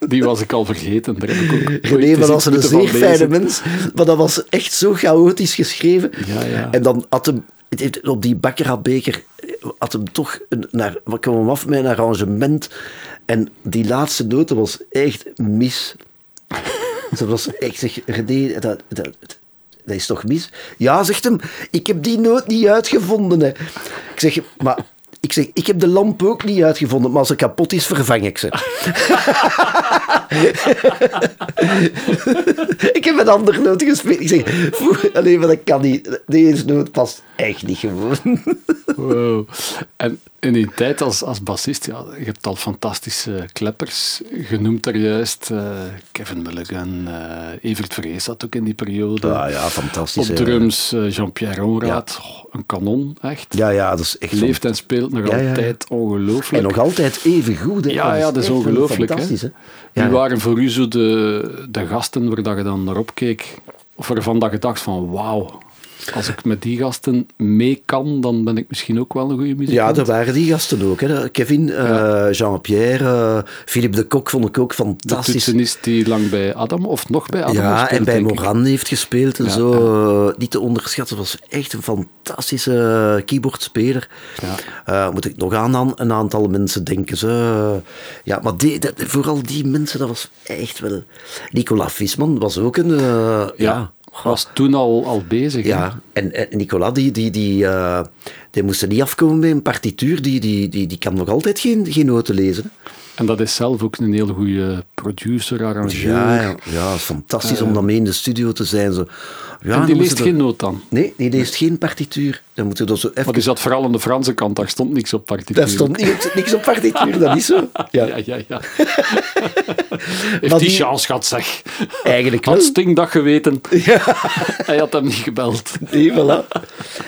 Die was ik al vergeten. Daar heb ik ook ooit René was een zeer fijne mens, maar dat was echt zo chaotisch geschreven. Ja, ja. En dan had hem op die Bakkerabbeker had hem toch een, naar, wat kwam hem af met een arrangement. En die laatste noten was echt mis. Ze was echt, zeg, René, dat, dat, dat is toch mis? Ja, zegt hem, ik heb die noot niet uitgevonden. Hè. Ik zeg, maar... Ik zeg, ik heb de lamp ook niet uitgevonden, maar als ze kapot is, vervang ik ze. Ik heb een andere noot gespeeld. Ik zeg, "Foe, alleen maar dat kan niet. Deze noot past echt niet gewoon. Wow. En in die tijd als, als bassist, ja, je hebt al fantastische kleppers genoemd daar juist. eh, Kevin Mulligan, eh, Evert Vrees zat ook in die periode. Ah ja, fantastisch. Op drums eh, Jean-Pierre Onraad. Oh, een kanon, echt. Ja, ja, dat is echt Leeft en speelt nog Ja, ja. altijd ongelooflijk. En nog altijd even goed. Hè. Ja, ja, dat is echt ongelooflijk. hè. Fantastisch, hè. Ja. Waren voor u zo de, de gasten waar je dan naar opkeek? Of waarvan je dacht van wauw, als ik met die gasten mee kan, dan ben ik misschien ook wel een goede Ja, muzikant. er waren die gasten ook. Hè. Kevin, eh, Jean-Pierre, eh, Philippe de Kok vond ik ook de fantastisch. toetsenist die lang bij Adam, of nog bij Adam Ja, speelt, en bij. Moran heeft gespeeld en Ja, zo. eh, Niet te onderschatten. was echt een fantastische keyboardspeler. Ja. Moet ik nog aan, een aantal mensen denken. Zo. Ja, maar die, dat- vooral die mensen, dat was echt wel... Nicola Visman was ook een... ja. Was toen al, al bezig. hè? Ja, en, en Nicolas, die, die, die, eh, die moest er niet afkomen bij een partituur. Die, die, die, die kan nog altijd geen, geen noten lezen. hè. En dat is zelf ook een heel goede producer, arrangeur. Ja, ja, fantastisch om daarmee in de studio te zijn. Zo. Ja, en die leest geen noot dan. Nee, die leest geen partituur. Dan moet je dat zo even... Maar die zat vooral aan de Franse kant, daar stond niks op partituur. Daar stond niks, niks op partituur, dat is zo. Ja, Ja, ja, ja. Heeft Maar die die- chance gehad, zeg. eigenlijk wel. Had Sting dat geweten? Hij had hem niet gebeld. Nee, voilà.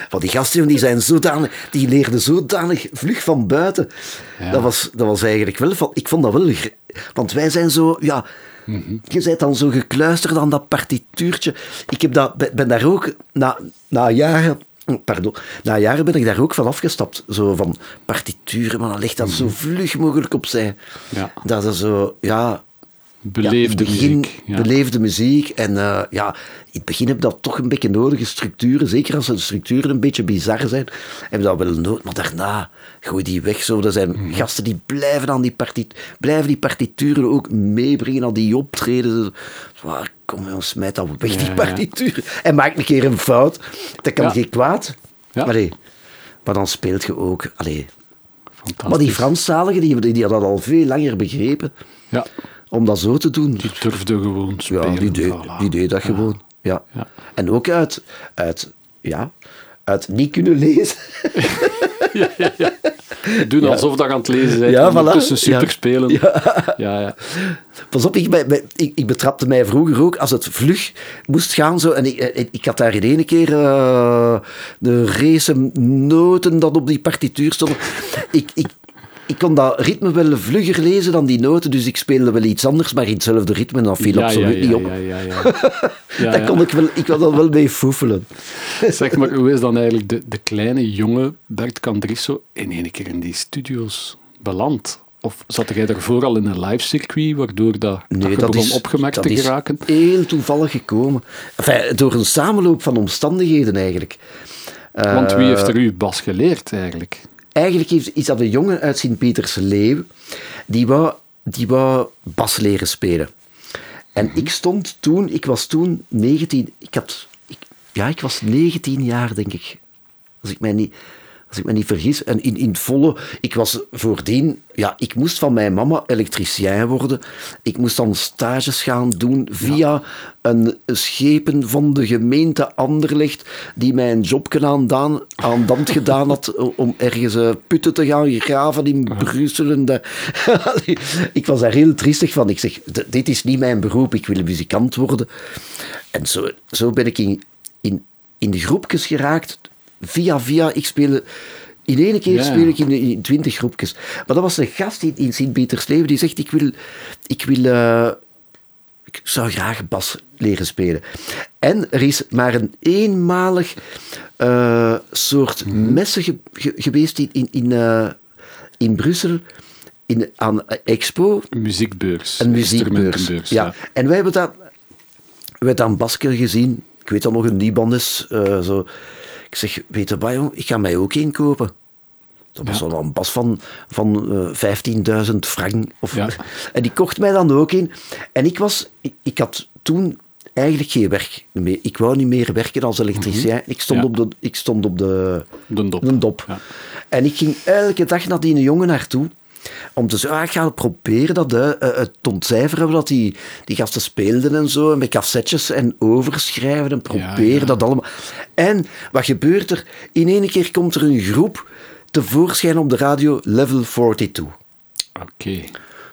Want die gasten die zijn zodanig, die leerden zodanig vlug van buiten. Ja. Dat, was, dat was eigenlijk wel ik vond dat wel, want wij zijn zo, ja, je bent dan zo gekluisterd aan dat partituurtje. Ik heb dat, ben- ben daar ook na, na jaren. Pardon, na jaren ben ik daar ook van afgestapt. Zo van partituren, maar dan ligt dat zo vlug mogelijk opzij. Ja. Dat is zo, ja, Beleefde ja, begin muziek. Ja. Beleefde muziek. En eh, ja, in het begin heb je dat toch een beetje nodige structuren. Zeker als de structuren een beetje bizar zijn. Heb je dat wel nodig. Maar daarna, gooi die weg. Zo. Er zijn Mhm. gasten die blijven, aan die partit blijven die partituren ook meebrengen. Aan die optreden. Ah, kom jongens, smijt dat weg, die ja. partituren. En maak een keer een fout. Dat kan geen kwaad. Allee, maar dan speelt je ook... Allee. Fantastisch. Maar die Franstaligen, die, die hadden dat al veel langer begrepen. Ja, Om dat zo te doen. die durfde gewoon spelen. Ja, die deed, voilà. die deed dat gewoon. Ja. Ja. En ook uit, uit, ja, uit niet kunnen lezen. Doen alsof dat aan het lezen zijn. Ja, voilà. Ondertussen super Ja. spelen. Ja. Ja, Pas op, ik, ik, ik betrapte mij vroeger ook als het vlug moest gaan. Zo, en ik, ik, ik had daar in ene keer eh, de race noten dat op die partituur stonden. Ik, ik, ik kon dat ritme wel vlugger lezen dan die noten, dus ik speelde wel iets anders, maar in hetzelfde ritme. En dat viel ja, absoluut ja, niet ja, op. Ja, ja, ja. Ja, Daar ja. kon ik, wel, ik kon dat wel mee foefelen. Zeg maar, hoe is dan eigenlijk de, de kleine jonge Bert Candrisso in één keer in die studio's beland? Of zat jij daarvoor al in een live circuit, waardoor dat, dat je begon opgemerkt dat te is geraken? heel toevallig gekomen. Enfin, door een samenloop van omstandigheden eigenlijk. Want wie Eh, heeft er u bas geleerd eigenlijk? Eigenlijk is dat een jongen uit Sint-Peters-Leeuw, die wou, die wou bas leren spelen. En Mhm. ik stond toen, ik was toen 19, ik had, ik, ja, ik was 19 jaar, denk ik. Als ik mij niet, als ik mij niet vergis. En in, in het volle, ik was voordien, ja, ik moest van mijn mama elektricien worden. Ik moest dan stages gaan doen via een schepen van de gemeente Anderlecht, die mij een jobje aan, aan dand gedaan had om ergens eh, putten te gaan graven in Brussel. En daar. ik was daar heel triestig van. Ik zeg, "D- dit is niet mijn beroep, ik wil muzikant worden. En zo, zo ben ik in, in, in de groepjes geraakt. Via, via, ik speelde... In één keer Ja. speel ik in, in twintig groepjes. Maar dat was een gast in, in Sint-Petersleeuwen die zegt, ik wil... Ik wil eh, ik zou graag bas leren spelen. En er is maar een eenmalig eh, soort messen ge- ge- geweest in, in, in, eh, in Brussel, in, aan Expo, Een muziekbeurs. een muziekbeurs. Ja. En wij hebben dat, we hebben dat een basker gezien. Ik weet dat nog een Libanes. eh zo. Ik zeg, weet je wat, jong? ik ga mij ook één kopen. Dat was Ja. wel een bas van, van eh 15.000 frank. Of, Ja. En die kocht mij dan ook in. En ik was, ik, ik had toen eigenlijk geen werk meer. Ik wou niet meer werken als elektricien. Ik stond Ja. op de, ik stond op de, De dop. En ik ging elke dag naar die jongen naartoe. Om te zeggen, ah, ik ga proberen dat eh, het te ontcijferen dat die, die gasten speelden en zo. En met cassettes en overschrijven en proberen ja. dat allemaal. En wat gebeurt er? In één keer komt er een groep tevoorschijn op de radio, Level 42. Oké.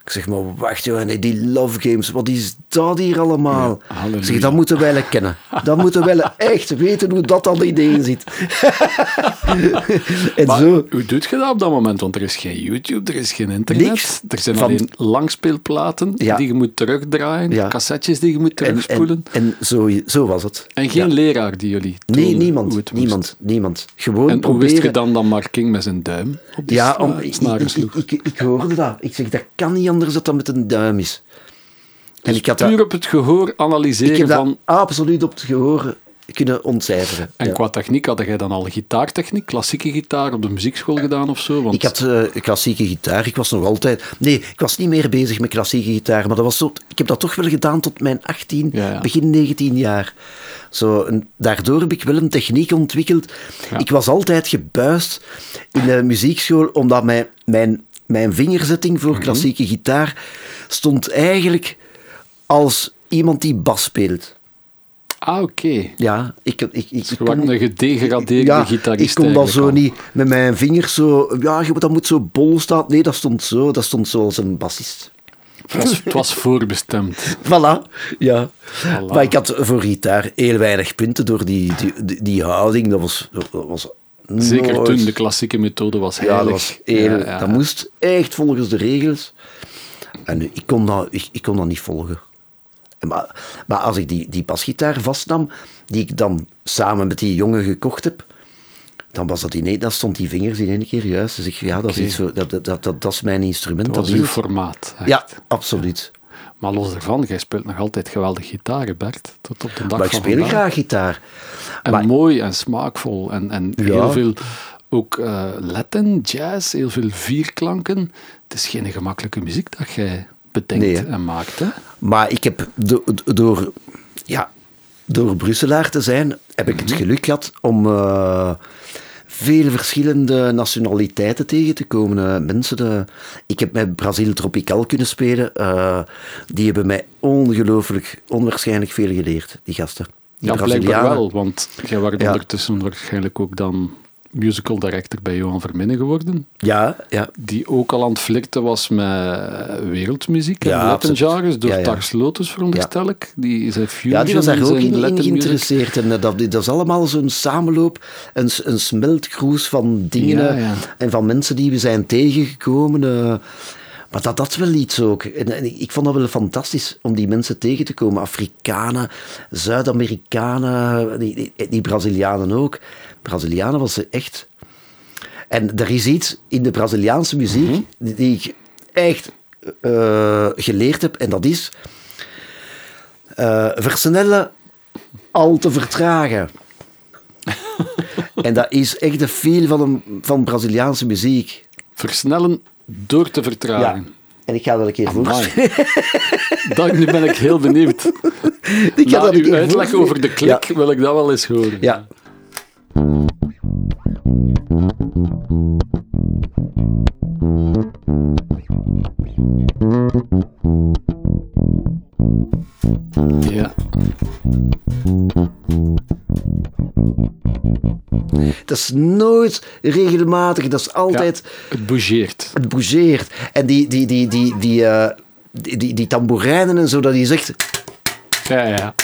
Ik zeg maar, wacht joh, nee, die love games, wat is dat hier allemaal? Ja, zeg, dat moeten wij kennen. Dat moeten wij echt weten hoe dat al idee zit. en Maar zo. hoe doet je dat op dat moment? Want er is geen YouTube, er is geen internet. Niks. Er zijn Van- alleen langspeelplaten Ja. die je moet terugdraaien, Ja. cassettes die je moet En, terugspoelen. en, en zo, zo was het. En, geen leraar die jullie Nee, niemand. hoe. Niemand. Niemand. Gewoon En hoe proberen. wist je dan dat Mark King met zijn duim op de Ja, om, ik, ik, ik, ik hoorde dat. Ik zeg, dat kan niet anders dan dat met een duim is. En Dus ik had puur dat, op het gehoor ik analyseren dat van... absoluut op het gehoor kunnen ontcijferen. En ja. qua techniek, had jij dan al gitaartechniek, klassieke gitaar op de muziekschool gedaan of zo? Want Ik had eh, klassieke gitaar. Ik was nog altijd... Nee, ik was niet meer bezig met klassieke gitaar. Maar dat was zo, ik heb dat toch wel gedaan tot mijn 18, Ja, ja. begin 19 jaar. Zo, en daardoor heb ik wel een techniek ontwikkeld. Ik was altijd gebuist in de muziekschool, omdat mijn, mijn, mijn vingerzetting Mhm. voor klassieke gitaar stond eigenlijk als iemand die bas speelt. Ah, oké. Ja, ik, ik, ik, kon- een gedegradeerde ja, gitarist ik kon dat zo al. niet met mijn vingers zo... Ja, dat moet zo bol staan. Nee, dat stond zo. Dat stond zo als een bassist. Het was, het was voorbestemd. Voilà. Ja. Voilà. Maar ik had voor gitaar heel weinig punten door die, die, die, die houding. Dat was... Dat was Zeker nooit- toen de klassieke methode was heilig. Ja, dat was heel... Ja, ja. Dat moest echt volgens de regels. En ik kon dat, ik, ik kon dat niet volgen. Maar, maar als ik die, die basgitaar vastnam, die ik dan samen met die jongen gekocht heb, dan was dat ineens, dan stond die vingers in één keer juist. Dus ik, ja, dat is, iets dat, dat, dat, dat, is mijn instrument. Dat Dat was uw formaat. echt. Ja, absoluut. Maar los daarvan, jij speelt nog altijd geweldig gitaar, Bert. Tot op de dag Maar ik speel vandaag. graag gitaar. En Maar- mooi en smaakvol. En, en Ja. heel veel ook eh Latin, jazz, heel veel vierklanken. Het is geen gemakkelijke muziek dat jij bedenkt Nee, en maakt. Hè? Maar ik heb do- do- door, ja, door Brusselaar te zijn, heb ik het Mhm. geluk gehad om eh, veel verschillende nationaliteiten tegen te komen. Eh, mensen, de, ik heb met Brazil Tropical kunnen spelen. eh, die hebben mij ongelooflijk, onwaarschijnlijk veel geleerd, die gasten. Die Ja, blijkbaar wel, want jij was Ja. ondertussen waarschijnlijk ook dan musical director bij Johan Verminnen geworden. Ja, ja. Die ook al aan het flirten was met wereldmuziek en Ja, genres. Door Ja, ja. Tars Lotus, veronderstel ik. Die Ja, die was daar ook in, in geïnteresseerd. En eh, dat, dat is allemaal zo'n samenloop, een, een smeltkroes van dingen Ja, eh, en van mensen die we zijn tegengekomen. eh. maar dat, dat is wel iets ook. En, ik vond dat wel fantastisch om die mensen tegen te komen. Afrikanen, Zuid-Amerikanen, die, die, die Brazilianen ook. Brazilianen was ze echt... En er is iets in de Braziliaanse muziek Mhm. die, die ik echt eh, geleerd heb. En dat is eh, versnellen, al te vertragen. en dat is echt de feel van, een, van Braziliaanse muziek. Versnellen door te vertragen. En ik ga dat een keer voorstellen. Dat, nu ben ik heel benieuwd. Ik ga Na dat uw uitleg over de klik wil ik dat wel eens horen. Ja. Ja. Dat is nooit regelmatig. Dat is altijd... Ja, het bougeert. Het bougeert. En die, die, die, die, die, eh, die, die, die tamboerijnen en zo, dat die zegt... Ja, ja.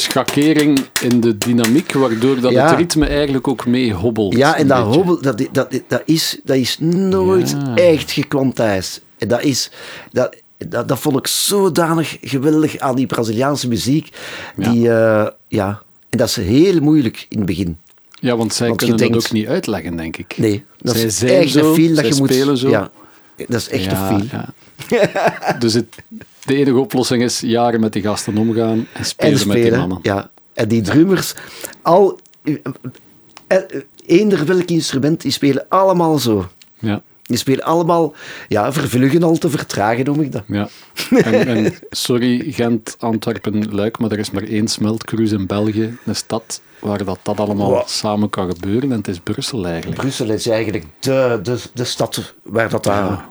Schakering in de dynamiek, waardoor dat Ja. het ritme eigenlijk ook mee hobbelt. Ja, en dat beetje. hobbel, dat, dat, dat, is, dat is nooit Ja. echt gekwantijd. En dat is... Dat, dat, dat vond ik zodanig geweldig aan die Braziliaanse muziek. Ja. Die, eh, ja. En dat is heel moeilijk in het begin. Ja, want zij Want kunnen dat denkt- ook niet uitleggen, denk ik. Nee, dat zij is echt zo, een feel dat je moet... spelen zo. Ja, dat is echt Ja, een feel. ja. dus het, de enige oplossing is jaren met die gasten omgaan en spelen, En met die mannen. ja. En die drummers, al... eh, eh, Eender welk instrument, die spelen allemaal zo. Ja. Die spelen allemaal, ja, vervluggen al te vertragen, noem ik dat. Ja. En, en sorry, Gent, Antwerpen, Luik, maar er is maar één smeltcruise in België, een stad waar dat, dat allemaal Wow. samen kan gebeuren. En het is Brussel eigenlijk. Brussel is eigenlijk de, de, de stad waar dat daar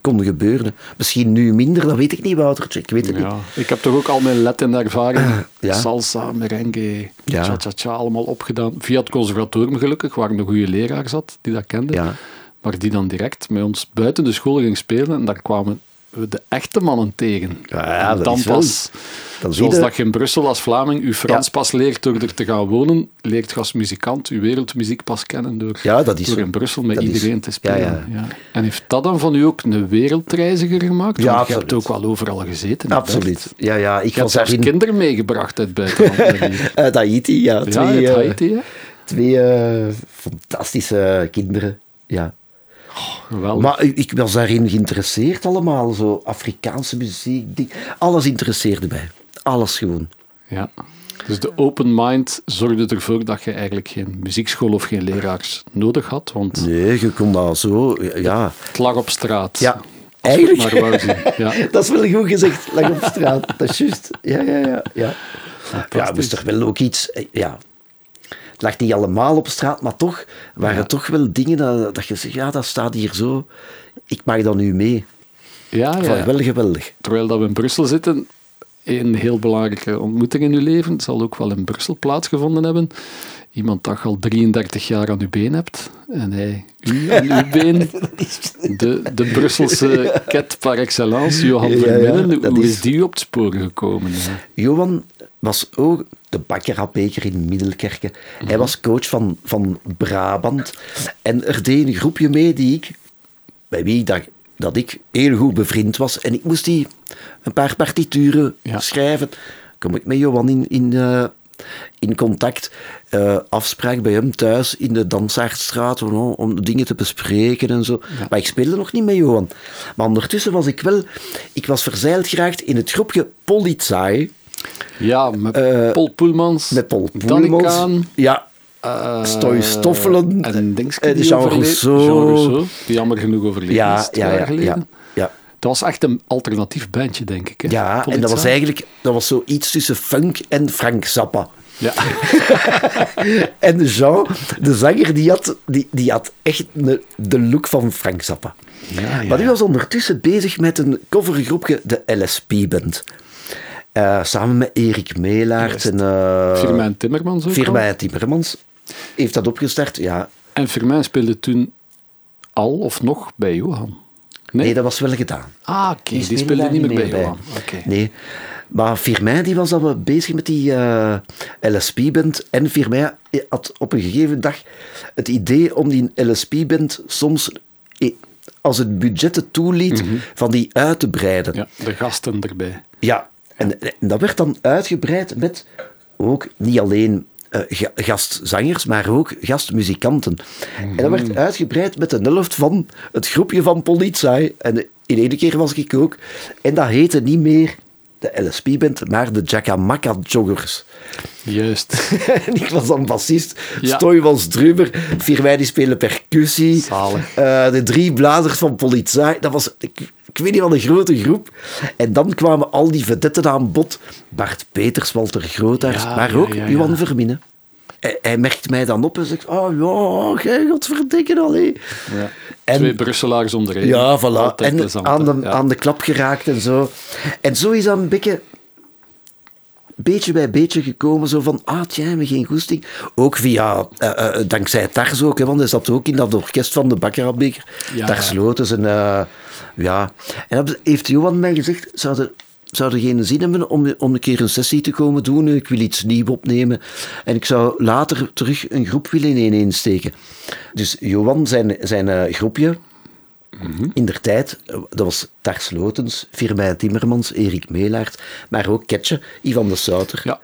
kon gebeuren. Misschien nu minder, dat weet ik niet, Woutertje. Ik weet het niet. Ja, ik heb toch ook al mijn Latin ervaring. Ja. Salsa, merengue, Ja. cha-cha-cha, allemaal opgedaan. Via het conservatorium gelukkig, waar een goede leraar zat, die dat kende. Maar die dan direct met ons buiten de school ging spelen. En daar kwamen we de echte mannen tegen. Ja, dat dan pas, Dan zoals dat je in Brussel als Vlaming je Frans Ja. pas leert door er te gaan wonen, leert je als muzikant je wereldmuziek pas kennen door, Ja, dat is door zo. in Brussel met Dat is- iedereen te spelen. ja. En heeft dat dan van u ook een wereldreiziger gemaakt? Ja, Want je hebt ook wel overal gezeten. Absoluut. Ja, ja. Ik Je hebt was zelfs kinderen meegebracht uit buitenland. Uit Haiti, ja. Twee, uit eh, Haiti, twee eh, fantastische kinderen. Ja. Geweldig. Maar ik, ik was daarin geïnteresseerd allemaal. Zo Afrikaanse muziek. die- alles interesseerde mij. Alles gewoon. Ja. Dus de open mind zorgde ervoor dat je eigenlijk geen muziekschool of geen leraars nodig had, want Nee, je kon dat zo, ja. het lag op straat. Ja, eigenlijk. maar. Ja. Dat is wel goed gezegd, lag op straat. Dat is juist. Ja, ja, ja. Ja, ja moest er wel ook iets... eh, Ja. Het lag niet allemaal op straat, maar toch waren Ja. toch wel dingen dat, dat je zegt, ja, dat staat hier zo. Ik mag dat nu mee. Ja, ja. wel geweldig. Terwijl dat we in Brussel zitten, een heel belangrijke ontmoeting in uw leven zal ook wel in Brussel plaatsgevonden hebben. Iemand dat je al 33 jaar aan uw been hebt en hij u aan uw been. De, de Brusselse ket par excellence, Johan Ja, dat Hoe is- is die op het spoor gekomen? Ja. Johan was ook de bakkerapbeker in Middelkerken. Hij was coach van, van Brabant. En er deed een groepje mee die ik, bij wie dat, dat ik heel goed bevriend was. En ik moest die een paar partituren Ja. schrijven. Kom ik met Johan in, in, eh, in contact. Eh, afspraak bij hem thuis in de Dansaardstraat om, om dingen te bespreken en zo. Maar ik speelde nog niet met Johan. Maar ondertussen was ik wel... Ik was verzeild geraakt in het groepje Politie. Ja, met Eh, Paul Poelmans, Met Paul Poelmans. Kaan, Ja, eh, Stoy Stoffelen. en eh, die Jean Rousseau. Jean Rousseau, die jammer genoeg overleden is, ja, twee ja, ja, ja, ja. Dat was echt een alternatief bandje, denk ik. Hè? Ja, en dat was eigenlijk dat was zoiets tussen funk en Frank Zappa. Ja. En Jean, de zanger, die had, die, die had echt de, de look van Frank Zappa. Ja, ja, Maar die was ondertussen bezig met een covergroepje, de LSP-band. Eh, samen met Erik Meelaert en... Firmijn Timmermans ook. Firmijn Timmermans heeft dat opgestart. Ja, En Firmijn speelde toen al of nog bij Johan? Nee? nee, dat was wel gedaan. ah, oké. Die, speelde niet meer bij meer Johan. Oké. Nee. Maar Firmijn die was al bezig met die eh, LSP-band. En Firmijn had op een gegeven dag het idee om die LSP-band soms, als het budget het toeliet, van die uit te breiden. Mhm. Ja, de gasten erbij. Ja, en, en dat werd dan uitgebreid met ook niet alleen eh, ga- gastzangers, maar ook gastmuzikanten. En dat werd uitgebreid met de helft van het groepje van Politie. En in ene keer was ik ook. En dat heette niet meer de LSP-band, maar de Jackamacca Joggers. Juist. en ik was dan bassist, Ja. Stoy was drummer, Vierwij die spelen percussie. Eh, de drie blazers van politie. Dat was, ik, ik weet niet wat een grote groep. En dan kwamen al die vedetten aan bod. Bart Peters, Walter Grootaars, Ja, maar ook ja. Johan Verminnen. Hij, hij merkt mij dan op en zegt, oh ja, jij gaat verdikken allee. Ja. En- Twee Brusselaars onder één. Ja, voilà. Altijd En plezant, aan de. Ja. aan de klap geraakt en zo. En zo is dat een beetje, beetje bij beetje gekomen. Zo van, ah, tja, we geen goesting. Ook via, eh, eh, dankzij Tars ook, hè, want hij zat ook in dat orkest van de Bakkerabbeker. Ja, Tars. Lotus en eh, ja. En dat heeft Johan mij gezegd, zou er, zou er geen zin hebben om, om een keer een sessie te komen doen? Ik wil iets nieuws opnemen. En ik zou later terug een groep willen ineensteken. Dus Johan, zijn, zijn eh, groepje, in der tijd, eh, dat was Tars Lotens, Firmijn Timmermans, Erik Meelaert, maar ook Ketje, Ivan de Souter. Ja.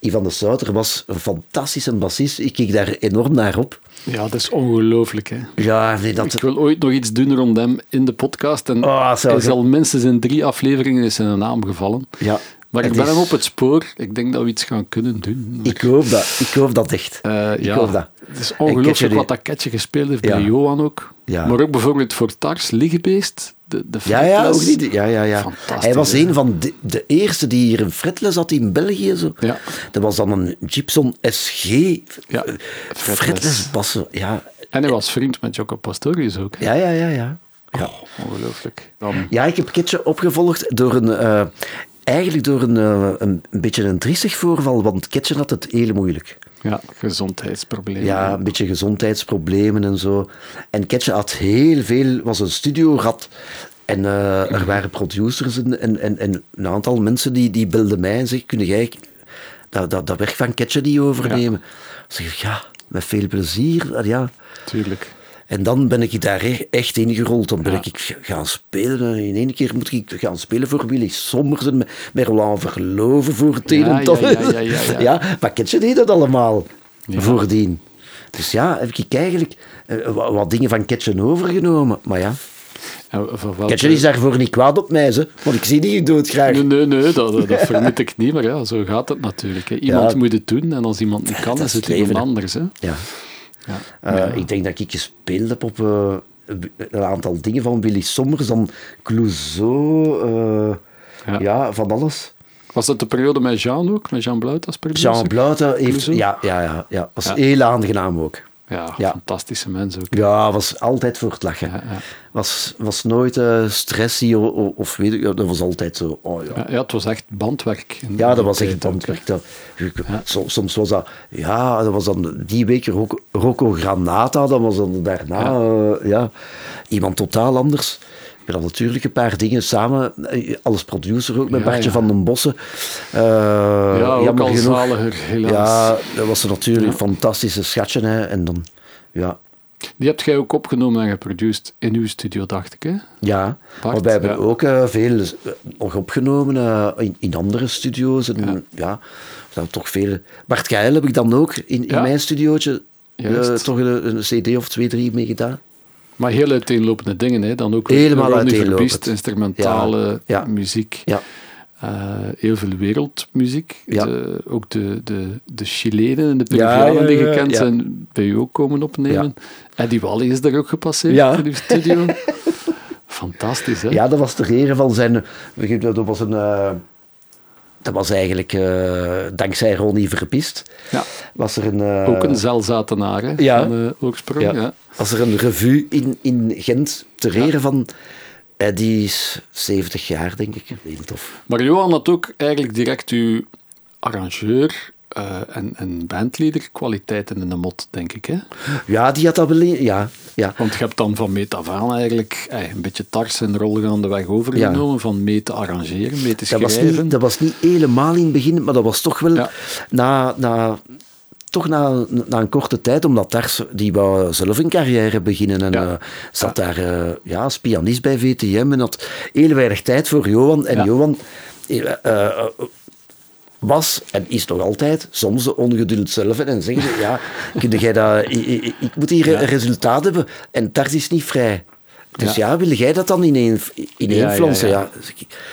Ivan de Souter was een fantastische bassist. Ik keek daar enorm naar op. Ja, dat is ongelooflijk. Hè. Ja, nee, dat... Ik wil ooit nog iets doen rond hem in de podcast. En Oh, hij is al minstens in drie afleveringen is zijn naam gevallen. Ja, Maar ik ben is- hem op het spoor. Ik denk dat we iets gaan kunnen doen. Ik hoop dat. Ik hoop dat echt. Eh, ik ja, hoop dat. Het is ongelooflijk wat dat Ketje gespeeld heeft Ja. bij Johan ook. Ja. Maar ook bijvoorbeeld voor Tars, Liggebeest, de, de Ja, ja, ook fretless. niet. Ja, ja, ja. Fantastisch, Hij was hè. een van de, de eerste die hier een fretless had in België. Zo. Ja. Dat was dan een Gibson SG. Ja, bassen. Ja. En hij was vriend met Jocko Pastorius ook. hè. ja, ja, ja. ja. ja. Ongelooflijk. Dan, Ja, ik heb Ketje opgevolgd door een... eh, eigenlijk door een, eh, een, een beetje een triestig voorval, want Ketje had het heel moeilijk. Ja, gezondheidsproblemen. Ja, een beetje gezondheidsproblemen en zo. En Ketje had heel veel, was een studiorat. En eh, er waren producers en, en, en, en een aantal mensen die, die belden mij en zeiden, kun jij dat, dat, dat werk van Ketje niet overnemen? Zeg ik, ja, met veel plezier. Ja. Tuurlijk. En dan ben ik daar e- echt ingerold. Dan ben Ja. ik gaan spelen. En in één keer moet ik gaan spelen voor Willy Sommers en met Roland Verloven voor het Ja, en ja, ja, ja, deed dat allemaal voordien. Dus ja, heb ik eigenlijk eh, wat, wat dingen van Ketje overgenomen. Maar ja, welke- Ketchen is daarvoor niet kwaad op mij, ze, want ik zie die dood graag. Nee, nee, nee dat, dat, dat vermoed ik niet, maar ja, zo gaat het natuurlijk. Hè. Iemand moet het doen en als iemand niet kan, is het iemand anders. Hè. Ja. Ja. Eh, Ja. Ik denk dat ik gespeeld heb op eh, een aantal dingen van Willy Sommers, dan Clouseau, eh, Ja. ja. van alles. Was dat de periode met Jean ook, met Jean Bluit als producer? Jean Bluiten heeft... Clouseau? Ja, ja, ja, ja. was Ja. heel aangenaam ook. Ja, Ja. fantastische mens ook. Ja, was altijd voor het lachen. Ja, ja. Was, was nooit eh stressy of, of- weet ik, dat was altijd zo. Oh, ja. Ja, het was echt bandwerk. Ja, dat was echt bandwerk. Dat, soms, was dat... Ja, dat was dan die week Rocco, Rocco Granata. Dan was dan daarna... Ja. ja, iemand totaal anders. Ik natuurlijk een paar dingen samen... Als producer ook met Ja, Bartje ja. van den Bossen. Eh, Ja, ook al genoeg. zaliger, helaas. Ja, dat was natuurlijk Ja. fantastische schatje. Hè. En dan... Ja, Die hebt jij ook opgenomen en geproduceerd in uw studio, dacht ik. Hè? Ja, Bart, maar wij hebben ook eh, veel eh, nog opgenomen in, in andere studio's. En, Ja. zijn toch veel. Bart Geil heb ik dan ook in, in mijn studiootje toch een, een CD of twee, drie mee gedaan. Maar heel uiteenlopende dingen, hè? dan ook Helemaal uiteenlopend. Instrumentale Ja, muziek, Ja, eh, heel veel wereldmuziek. Ja. De- ook de, de, de Chilenen en de Peruvianen ja, die gekend zijn, bij u ook komen opnemen. En die Wally is daar ook gepasseerd in uw studio. Fantastisch, hè? ja, dat was ter ere van zijn. Dat was een. eh, dat was eigenlijk eh, dankzij Ronnie Verpist. Ja. Was er een. eh, ook een zelzatenaar, hè, ja. van eh, oorsprong. Ja. Ja. Was er een revue in, in Gent ter ere van. die is 70 jaar, denk ik. Heel tof. Maar Johan had ook eigenlijk direct uw arrangeur eh, en, en bandleader kwaliteiten in de mot, denk ik. Hè? Ja, die had dat wel. Ja, ja. Want je hebt dan van mee af aan eigenlijk eh, een beetje tars en de weg overgenomen, van mee te arrangeren, mee te Dat was, schrijven. niet, dat was niet helemaal in het begin, maar dat was toch wel Ja. na, na, toch na, na een korte tijd, omdat Tars, die wou zelf een carrière beginnen en Ja. eh, zat daar eh, ja, als pianist bij VTM en had heel weinig tijd voor Johan. En. Johan was en is nog altijd soms de ongeduld zelf en zeggen ja, kun jij dat, ik, moet hier een resultaat hebben en Tars is niet vrij. Dus ja, wil jij dat dan ineen, ineen Ja, ja, ja. Ja, ja.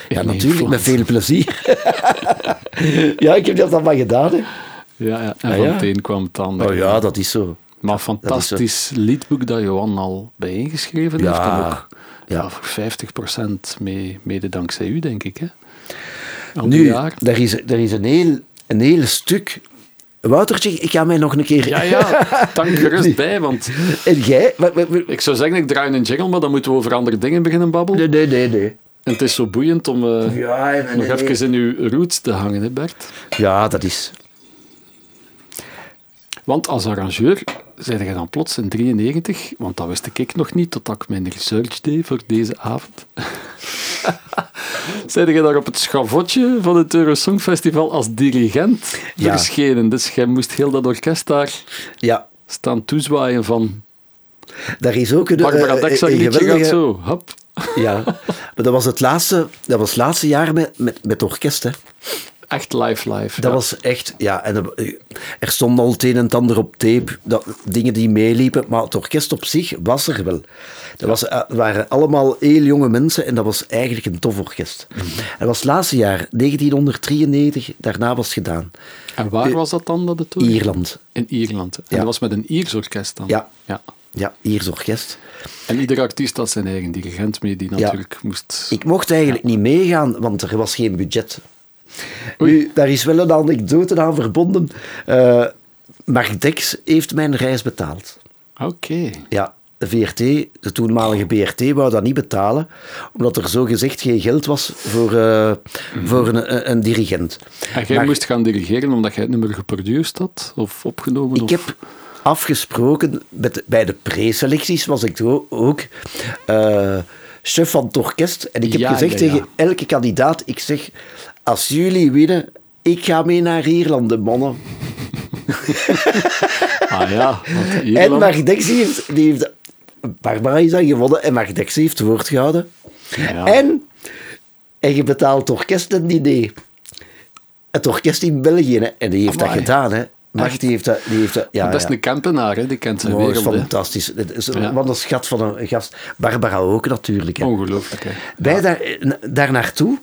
ja, natuurlijk, met veel plezier. ja, ik heb dat dan maar gedaan. Hè. Ja, ja. en Ah, van ja. het een kwam het ander. Oh ja, dat is zo. Maar fantastisch liedboek dat Johan al bijeengeschreven heeft. Ja, En ook ja. ja. voor 50% mee, mede dankzij u, denk ik. Hè? Nu, jaar. er is, er is een, heel, een heel stuk... Woutertje, ik ga mij nog een keer... Ja, ja, dank gerust bij, want En jij? Ik zou zeggen, ik draai een jingle, maar dan moeten we over andere dingen beginnen babbelen. Nee, nee, nee. nee. En het is zo boeiend om eh, Ja, nee, nog nee. even in uw roots te hangen, hè Bert? ja, dat is... Want als arrangeur zei je dan plots in 93, want dat wist ik nog niet totdat ik mijn research deed voor deze avond. Zei je daar op het schavotje van het Eurosong Festival als dirigent Ja. verschenen. Dus jij moest heel dat orkest daar Ja, staan toezwaaien van daar is ook een, Barbara eh, Dexa een liedje gaat geweldige... zo. Hop. Ja, maar dat was het laatste, dat was het laatste jaar met, met, met het orkest, hè. Echt live, live. Dat ja. was echt, ja, en er, stond al het een en het ander op tape, dat, dingen die meeliepen, maar het orkest op zich was er wel. Dat was, eh, waren allemaal heel jonge mensen en dat was eigenlijk een tof orkest. Mhm. Dat was het laatste jaar, 1993, daarna was het gedaan. En waar was dat dan dat het toen? Ierland. In Ierland. En Ja. dat was met een Iers orkest dan? Ja. ja. Ja, Iers orkest. En ieder artiest had zijn eigen dirigent mee, die natuurlijk moest... Ik mocht eigenlijk niet meegaan, want er was geen budget. Nu, daar is wel een anekdote aan verbonden. Eh Mark Dex heeft mijn reis betaald. Oké. Ja, de VRT, de toenmalige BRT, wou dat niet betalen, omdat er zo gezegd geen geld was voor, eh, voor een, een, dirigent. En jij Maar moest gaan dirigeren omdat jij het nummer geproduceerd had? Of opgenomen? ik of... heb afgesproken, met, bij de preselecties was ik ook, eh, chef van het orkest. En ik heb Ja, gezegd ja, ja. tegen elke kandidaat, ik zeg, als jullie winnen, ik ga mee naar Ierland, de mannen. Ah ja, En. Mark Dex die heeft, die heeft... Barbara is dan gewonnen en Mark Dex heeft woord gehouden. Ja. En, en je betaalt het orkest een idee. Het orkest in België, hè. en die heeft Amai. dat gedaan. Hè. Mart, die heeft dat... Die heeft dat ja, dat is ja. een Kempenaar, hè? die kent zijn Oh, dat is fantastisch. Het is Ja. Wat een schat van een gast. Barbara ook natuurlijk. Hè. Ongelooflijk, hè. Wij daar, daar naartoe.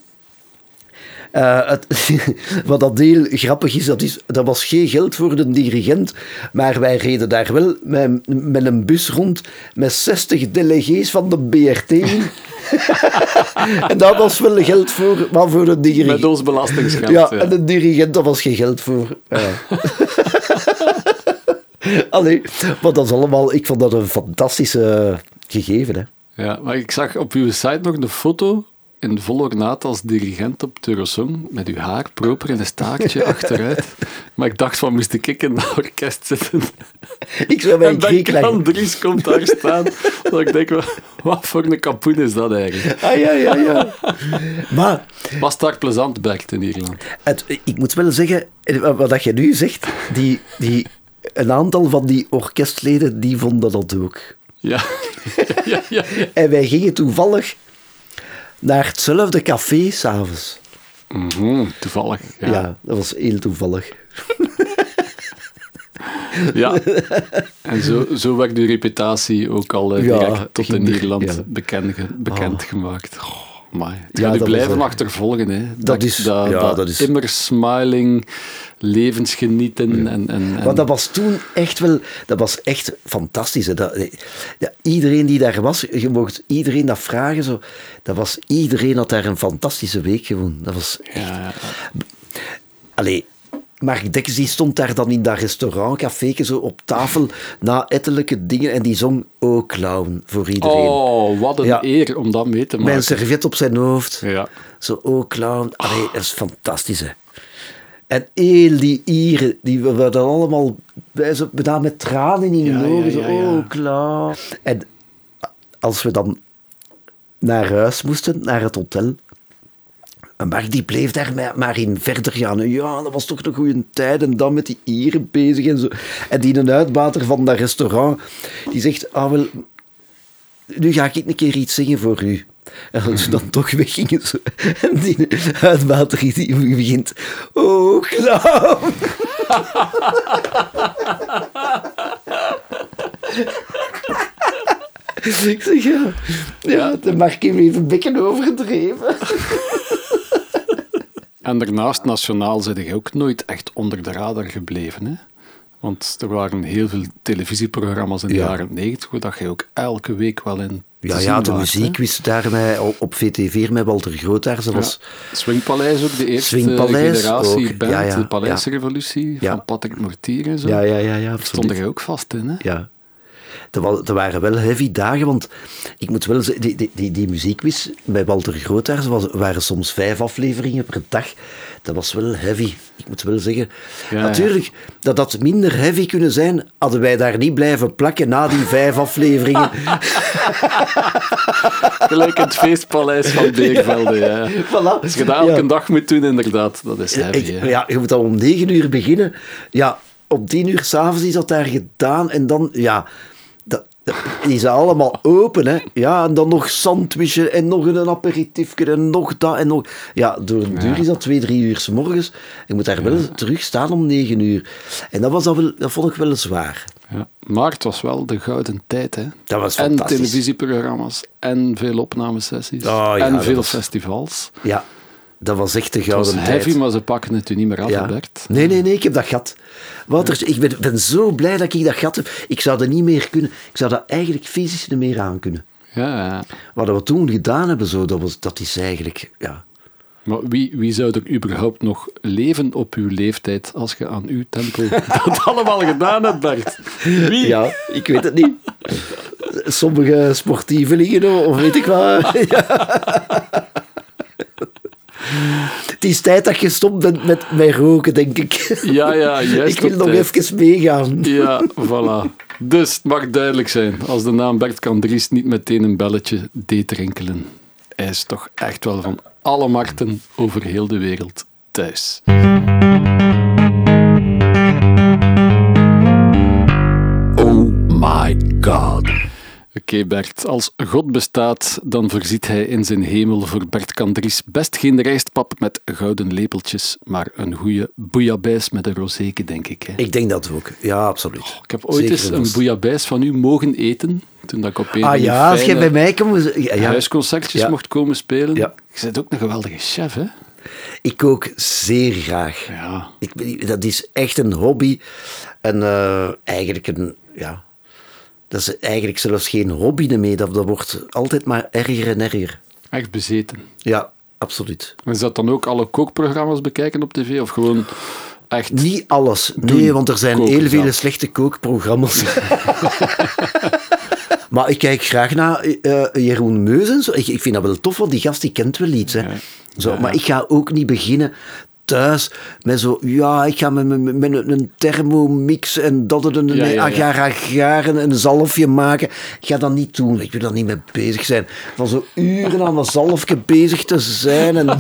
Eh, het, wat dat heel grappig is dat, is, dat was geen geld voor de dirigent, maar wij reden daar wel met, met een bus rond met 60 delegees van de BRT. en dat was wel geld voor, maar voor de dirigent. Met ons belastingsgeld. Ja, ja. en de dirigent, daar was geen geld voor. Ja. Allee, maar dat is allemaal... Ik vond dat een fantastische gegeven, hè. Ja, maar ik zag op uw site nog de foto in vol ornaat als dirigent op het Eurosong, met uw haar proper en een staartje achteruit. Maar ik dacht van, moest ik in dat orkest zitten? Ik zou bij En een Griek leggen. Dries komt daar staan. dat ik denk, wat- voor een kapoen is dat eigenlijk? Ah, ja, ja, ja. Maar Was het daar plezant, Bert, in Ierland? het, ik moet wel zeggen, eh, wat dat je nu zegt, die, die, een aantal van die orkestleden, die vonden dat ook. Ja. ja, ja, ja. En wij gingen toevallig naar hetzelfde café s'avonds. Mhm, toevallig. Ja. Ja. dat was heel toevallig. Ja. En zo, zo werd uw reputatie ook al eh, Ja, direct tot in er- Nederland ja. bekend, bekend gemaakt. Oh, maar het Ja, gaat u blijven achtervolgen. Hè. dat is- dat, ja, dat, dat is- immer smiling, levensgenieten en... en, en Maar dat was toen echt wel, dat was echt fantastisch. Hè. Dat, ja, iedereen die daar was, je mocht iedereen dat vragen. Zo, dat was, iedereen had daar een fantastische week gewoon. Dat was ja, ja. Allee, Mark Dekkers die stond daar dan in dat restaurant, café, zo op tafel, na ettelijke dingen, en die zong O Clown voor iedereen. Oh, wat een Ja. eer om dat mee te maken. een servet op zijn hoofd. Ja. Zo O Clown. Allee, dat is fantastisch, hè. En heel die Ieren, die we werden allemaal bijna met tranen in hun Ja, ogen. zo. Oh, Clown. En als we dan naar huis moesten, naar het hotel, Mark die bleef daar maar- maar in verder gaan. Ja, dat was toch een goede tijd. En dan met die Ieren bezig en zo. En die een uitbater van dat restaurant, die zegt, ah wel, nu ga ik een keer iets zingen voor u. En als ze dan toch weggingen, zo, en die uitbater die begint, oh, clown. Ik zeg, ja, ja, de Mark heeft een bekken overdreven. En daarnaast, nationaal, zijn je ook nooit echt onder de radar gebleven. Hè? Want er waren heel veel televisieprogramma's in de Ja. jaren negentig, dat je ook elke week wel in Ja, ja, de muziek wist daar mij op- VT4 met Walter Grootaars. Dat was, Ja. Swingpaleis ook, de eerste generatie ook, band, ja, de Paleisrevolutie van Patrick Mortier en zo. ja, ja, ja, ja, Stond er ook vast in, hè? Ja. Er waren wel heavy dagen, want ik moet wel zeggen, die, die, die, die muziekquiz bij Walter Grootaars was, waren soms vijf afleveringen per dag. Dat was wel heavy, ik moet wel zeggen. Ja, Natuurlijk, dat dat minder heavy kunnen zijn, hadden wij daar niet blijven plakken na die vijf afleveringen. Gelijk het feestpaleis van Beervelde, ja. Voilà. Als je dat elke Ja. dag moet doen, inderdaad, dat is heavy, Ik- ja, je moet dan om negen uur beginnen. Ja, om tien uur s'avonds is dat daar gedaan. En dan, ja, die zijn allemaal open, hè. Ja, en dan nog sandwichen en nog een aperitiefje en nog dat en nog... Ja, door een duur is dat twee, drie uur s morgens. Je moet daar wel terug staan om negen uur. En dat, was dat, wel, dat vond ik wel zwaar. Ja. Maar het was wel de gouden tijd, hè. Dat was En fantastisch. televisieprogramma's, en veel opnamesessies, Oh, ja, en veel was- festivals. Ja, dat was echt de gouden heavy, tijd. maar ze pakken het u niet meer af, Ja. Bert. Nee, nee, nee, ik heb dat gat. Wouter, ik ben, ben zo blij dat ik dat gat heb. Ik zou dat niet meer kunnen. Ik zou dat eigenlijk fysisch niet meer aan kunnen. Ja, ja. Wat we toen gedaan hebben, zo, dat, was, dat is eigenlijk... Ja. Maar wie, wie zou er überhaupt nog leven op uw leeftijd als je aan uw tempo dat allemaal gedaan hebt, Bert? Wie? ja, ik weet het niet. Sommige sportievelingen, of weet ik wat. Ja. Het is tijd dat je stopt bent met, met roken, denk ik. Ja, ja, juist Ik wil nog tijd. even meegaan. Ja, voilà. Dus het mag duidelijk zijn, als de naam Bert Kandries niet meteen een belletje deed rinkelen. Hij is toch echt wel van alle markten over heel de wereld thuis. Oh Oké Bert, als God bestaat, dan voorziet hij in zijn hemel voor Bert Kandries best geen rijstpap met gouden lepeltjes, maar een goede bouillabaisse met een rozeke, denk ik. Hè. Ik denk dat ook. Ja, absoluut. Ik heb ooit Zeker eens en een bouillabaisse van u mogen eten, toen dat ik op een Ah ja, als je bij mij komt... Ja, ja. huisconcertjes Ja. mocht komen spelen. Je bent ook een geweldige chef, hè? Ik kook zeer graag. Ja. Ik, dat is echt een hobby. En eh, eigenlijk een... Ja, dat is eigenlijk zelfs geen hobby meer. Dat, dat wordt altijd maar erger en erger. Echt bezeten. Ja, absoluut. Is dat dan ook alle kookprogramma's bekijken op tv? Of gewoon echt... Niet alles. Nee, want er zijn Koken heel veel slechte kookprogramma's. maar ik kijk graag naar eh, Jeroen Meus en zo. Ik, ik vind dat wel tof, want die gast die kent wel iets. Hè. Ja. Zo, Ja. Maar ik ga ook niet beginnen thuis met zo... Ja, ik ga met, met, met een, thermomix en dat en een Ja, ja, ja. agar-agar en een zalfje maken. Ik ga dat niet doen. Ik wil daar niet mee bezig zijn. Van zo uren aan een zalfje bezig te zijn. En...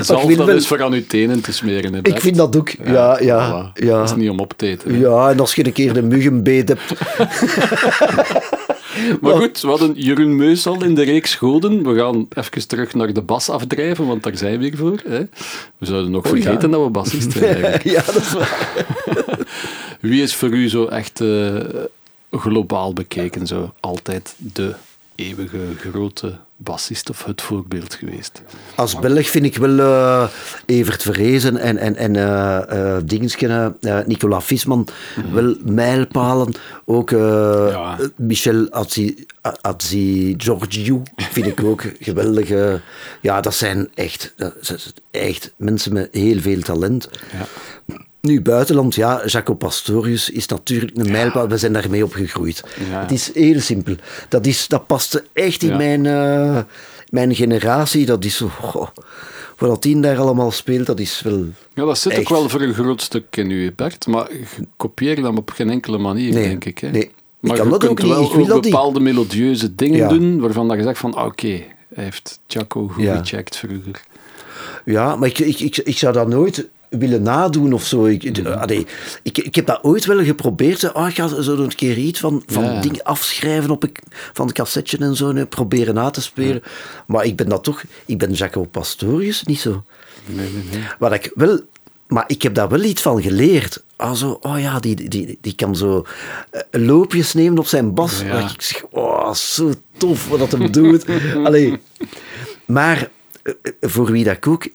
Zalf, dat wel- is voor aan uw tenen te smeren. Ik vind dat ook. Ja, ja, voilà. ja. Dat is niet om op te eten. hè. Ja, en als je een keer de muggenbeet hebt. Maar goed, we hadden Jeroen Meus al in de reeks goden. We gaan even terug naar de bas afdrijven, want daar zijn we hier voor. Hè. We zouden nog Oh, ja. vergeten dat we bassist zijn. ja, dat is waar. Wie is voor u zo echt eh, globaal bekeken zo altijd de eeuwige grote bassist of het voorbeeld geweest? Als Belg vind ik wel eh, Evert Verhezen en, en, en eh, Nicola Visman wel mijlpalen. Ook eh, Ja. Michel Adzi Georgiou vind ik ook geweldige. Ja, dat zijn echt, echt mensen met heel veel talent. Ja. Nu, buitenland, ja, Jaco Pastorius is natuurlijk een mijlpaal. We zijn daarmee opgegroeid. Ja. Het is heel simpel. Dat, is, dat paste echt in Ja. mijn, eh, mijn generatie. Dat is zo... goh, wat dat daar allemaal speelt, dat is wel... Ja, dat zit Echt. ook wel voor een groot stuk in u, Bert. Maar je kopieert dat op geen enkele manier, Nee, denk ik. Hè? nee. Ik kan je dat ook niet, wel ook niet. bepaalde melodieuze dingen Ja. doen waarvan dat je zegt van, ah, oké, hij heeft Chaco goed gecheckt vroeger. Ja, maar ik, ik, ik, ik zou dat nooit willen nadoen of zo. Ik, Mhm. allee, ik, ik heb dat ooit wel geprobeerd. zo, Oh, ik ga zo een keer iets van, van Ja. dingen afschrijven op een, van een cassetje en zo. en proberen na te spelen. Maar ik ben dat toch... Ik ben Jaco Pastorius niet zo. Nee, nee, nee. Wat ik wel... Maar ik heb daar wel iets van geleerd. Ah, zo, oh ja, die, die, die kan zo eh, loopjes nemen op zijn bas. Ja. Ik zeg, oh, zo tof wat dat hem doet. Allee. Maar eh, eh, voor wie dat ik ook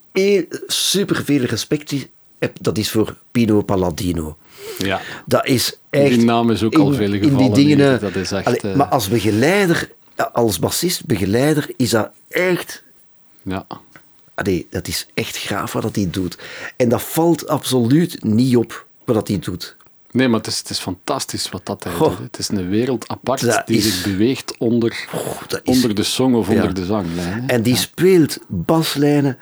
superveel respect heb, dat is voor Pino Palladino. Ja. Dat is echt... Die naam is ook al veel in gevallen die dingen, hier. Dat is echt, Allee, eh, Maar als begeleider, als bassist, begeleider, is dat echt... ja. Allee, dat is echt gaaf wat dat hij doet. En dat valt absoluut niet op wat dat hij doet. Nee, maar het is, het is fantastisch wat dat hij doet. hè. Het is een wereld apart Dat die is- zich beweegt onder, dat is- onder de song of onder de zanglijn. hè. En die speelt baslijnen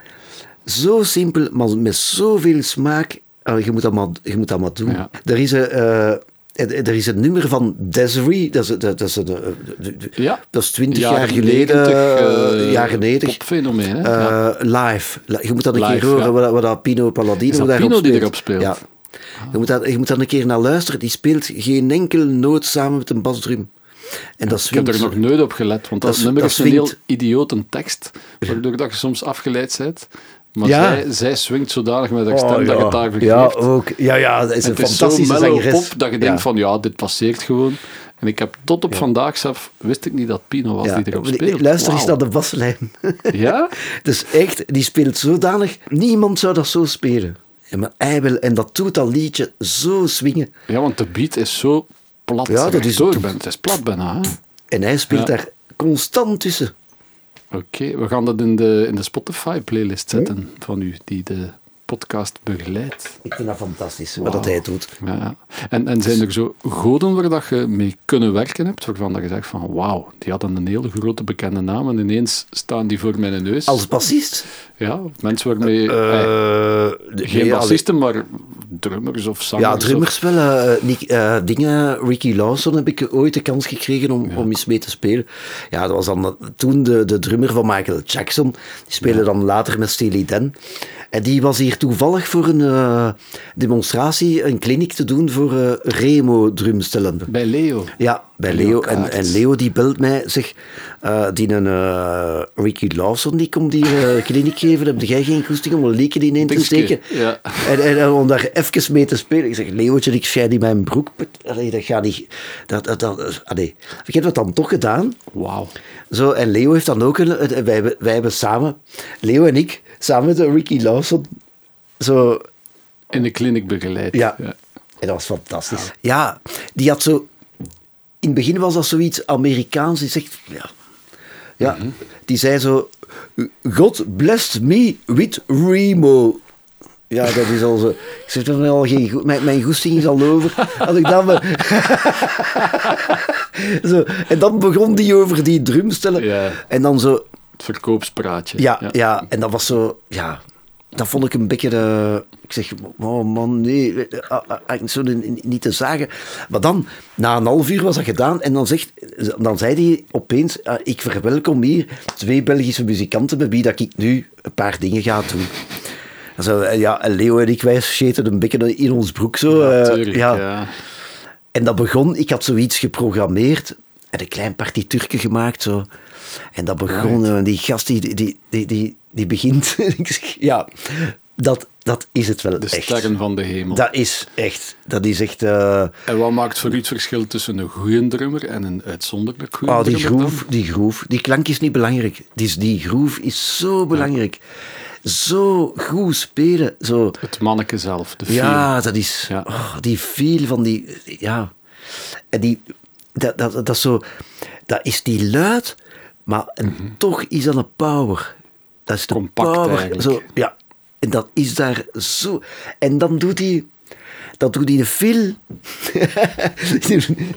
zo simpel, maar met zoveel smaak. Allee, je, moet dat maar, je moet dat maar doen. Ja. Er, is een, eh, er is een nummer van Desiree, dat is, dat, is, een, eh, Ja. dat is 20 Jaren jaar geleden, 90, eh, jaren 90. popfenomeen, hè? Ja. Live. Je moet dat een Live, keer horen, ja. wat, Pino Palladino daarop Pino die erop speelt? Ja. Je, moet dat, je moet daar een keer naar luisteren. Die speelt geen enkele noot samen met een basdrum. En dat Ik heb er nog nooit op gelet, want dat, Dat- nummer dat is een heel swingt. idiote tekst, waardoor dat je soms afgeleid bent. Maar Ja. zij, zij swingt zodanig met haar Oh, stem dat je ja. het daar Ja, vergeeft. ook. Ja, ja, dat is En een het is zo fantastische mellow zangeres. pop dat je denkt Ja. van ja, dit passeert gewoon. En ik heb tot op vandaag zelf, wist ik niet dat Pino was Ja. die erop speelt. Luister eens Wauw. naar de baslijn. Ja? dus echt, die speelt zodanig. Niemand zou dat zo spelen. Ja, maar hij wil, en dat doet dat liedje zo swingen. ja, want de beat is zo plat. Ja, dat is- door. Het is plat bijna. hè. En hij speelt Ja. daar constant tussen. Oké, we gaan dat in de, in de Spotify-playlist zetten van u, die de podcast begeleidt. Ik vind dat fantastisch, wat dat hij doet. Ja, ja. En, en zijn er zo goden waar dat je mee kunnen werken hebt, waarvan dat je zegt van wauw, die hadden een hele grote bekende naam en ineens staan die voor mijn neus. Als bassist? Ja, mensen waarmee... Eh, geen nee, bassisten, maar drummers of zangers. Ja, drummers wel. eh, Nick, eh, dingen, Ricky Lawson heb ik ooit de kans gekregen om, om eens mee te spelen. Ja, dat was dan toen de, de drummer van Michael Jackson. Die speelde dan later met Steely Dan. En die was hier toevallig voor een eh, demonstratie een kliniek te doen voor eh, Remo-drumstellen. Bij Leo. Ja, bij Leo Leo. En, en Leo die belt mij, zeg, eh, die een Ricky Lawson, die komt hier eh, kliniek geven. Heb jij geen goesting om een lieken in te steken? ja. En, en, en om daar even mee te spelen. Ik zeg, Leootje, ik schijt in mijn broek. Allee, dat gaat niet... Dat, dat, dat, allee. Ik heb dat dan toch gedaan. Wauw. Zo, en Leo heeft dan ook... Een, wij, wij hebben samen, Leo en ik, samen met Ricky Lawson, zo In de kliniek begeleid. ja. En dat was fantastisch. Ja, die had zo... In het begin was dat zoiets Amerikaans. Die zegt... Ja, ja die zei zo... God blessed me with Remo. Ja, dat is al zo... Ik zeg dan al geen... go- Mijn, mijn goesting is al over. Als ik dan... maar- zo, en dan begon die over die drumstellen. Ja. En dan zo... Het verkoopspraatje. Ja, ja. en dat was zo, ja, dat vond ik een beetje, eh, ik zeg, oh man, nee, eh, ah, ah, ah, zo ni- niet te zagen. Maar dan, na een half uur was dat gedaan en dan, zegt, dan zei hij opeens, ik verwelkom hier twee Belgische muzikanten met wie dat ik nu een paar dingen ga doen. En Zo, ja, Leo en ik, wij scheten een beetje in ons broek zo. eh, ja. En dat begon, ik had zoiets geprogrammeerd en een klein partituurtje gemaakt zo. En dat begon, en die gast die, die, die, die, die begint. ik zeg, ja, dat, dat is het wel De echt. sterren van de hemel. Dat is echt, dat is echt. eh, En wat maakt voor u het verschil tussen een goede drummer en een uitzonderlijk goede oh, die drummer? dan? die groove, die klank is niet belangrijk. Die, die groove is zo belangrijk. Zo goed spelen, zo. Het manneke zelf, de feel. Ja, dat is Ja. oh, die feel van die. Ja. En die. Dat, dat, dat, is zo. Dat is die luid, maar en toch is dat een power. Dat is de Mhm. Compact power. eigenlijk. Zo, ja. En dat is daar zo. En dan doet hij. Dat doet hij de fil.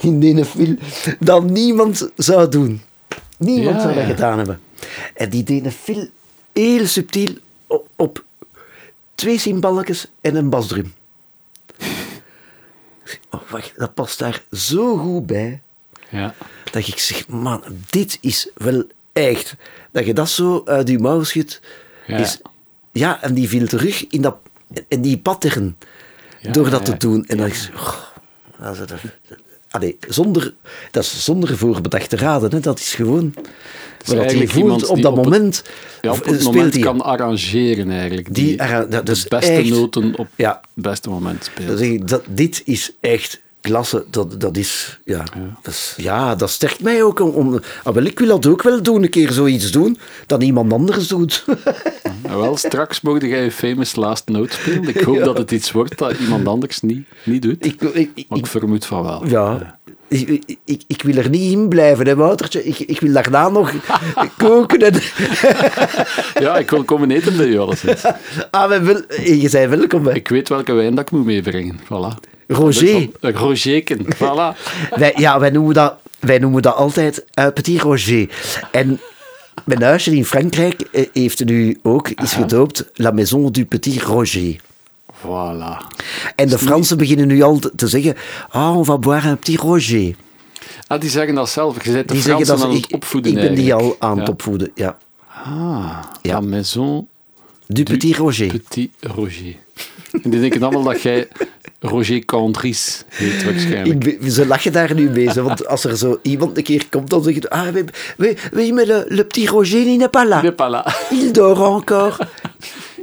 in die fil. Dat niemand zou doen. Niemand Ja, zou dat ja. gedaan hebben. En die deed een fil heel subtiel op, op twee cymballetjes en een basdrum. Oh, wacht, dat past daar zo goed bij. Ja. Dat ik zeg, man, dit is wel echt. Dat je dat zo uit je mouw schudt. Ja. Is, ja, en die viel terug in, dat, in die pattern. Ja, door dat ja, te doen. En dan zeg, oh, dat is, allee, zonder, dat is zonder voorbedachte raden. Hè. Dat is gewoon wat eigenlijk voelt op die dat op het- moment. Ja, op het speelt moment hij. kan arrangeren eigenlijk. Die Die, de is beste echt- noten op het beste moment speelt. Ik, dat, dit is echt klasse. Dat, dat is, ja, Dat is, ja, dat sterkt mij ook om... om ah, wel, ik wil dat ook wel doen, een keer zoiets doen, dat iemand anders doet. Nou, wel, straks mocht jij je famous last note spelen. Ik hoop dat het iets wordt dat iemand anders niet, niet doet. ik, ik, ik, vermoed van wel. ja, ik, ik, ik, wil er niet in blijven, hè, Woutertje. Ik, ik wil daarna nog koken en... Ja, ik wil komen eten bij jou alleszins. Ah, wil, je zei welkom, hè. Ik weet welke wijn dat ik moet meebrengen. Voilà. Roger. Een Rogerken. Voilà. Wij, ja, wij noemen dat, wij noemen dat altijd eh, Petit Roger. En mijn huisje in Frankrijk eh, heeft nu ook, is gedoopt, La Maison du Petit Roger. Voilà. En de Fransen beginnen nu al te zeggen, ah, on va boire un petit Roger. Ah, die zeggen dat zelf. Je bent de Die Fransen zeggen dat aan het opvoeden ik ben die al aan het opvoeden, ja. Ah, Ja. La Maison Du Petit Roger. Petit Roger. En die denken allemaal dat jij Roger Candris heet waarschijnlijk. Ik ze lachen daar nu mee, zo, want als er zo iemand een keer komt, dan zeggen ah, oui, oui, oui, mais le, le petit Roger, il n'est pas là. Il n'est pas là. Il dort encore.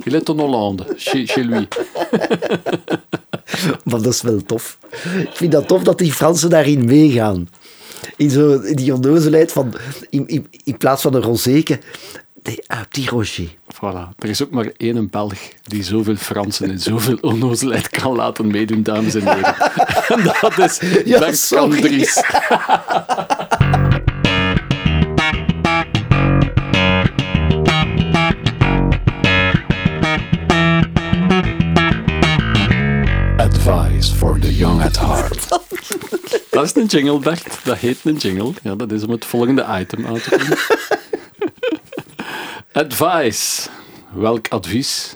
Il est en Hollande, chez, chez lui. Maar dat is wel tof. Ik vind dat tof dat die Fransen daarin meegaan. In, zo, in die onnozelheid van, in, in, in plaats van een rozeke, un petit Roger. Voilà. Er is ook maar één Belg die zoveel Fransen en zoveel onnozelheid kan laten meedoen, dames en heren. En dat is Ja, Bert. Advice for the young at heart. Dat is een jingle, Bert. Dat heet een jingle. Ja, dat is om het volgende item aan te kondigen. Advice. Welk advies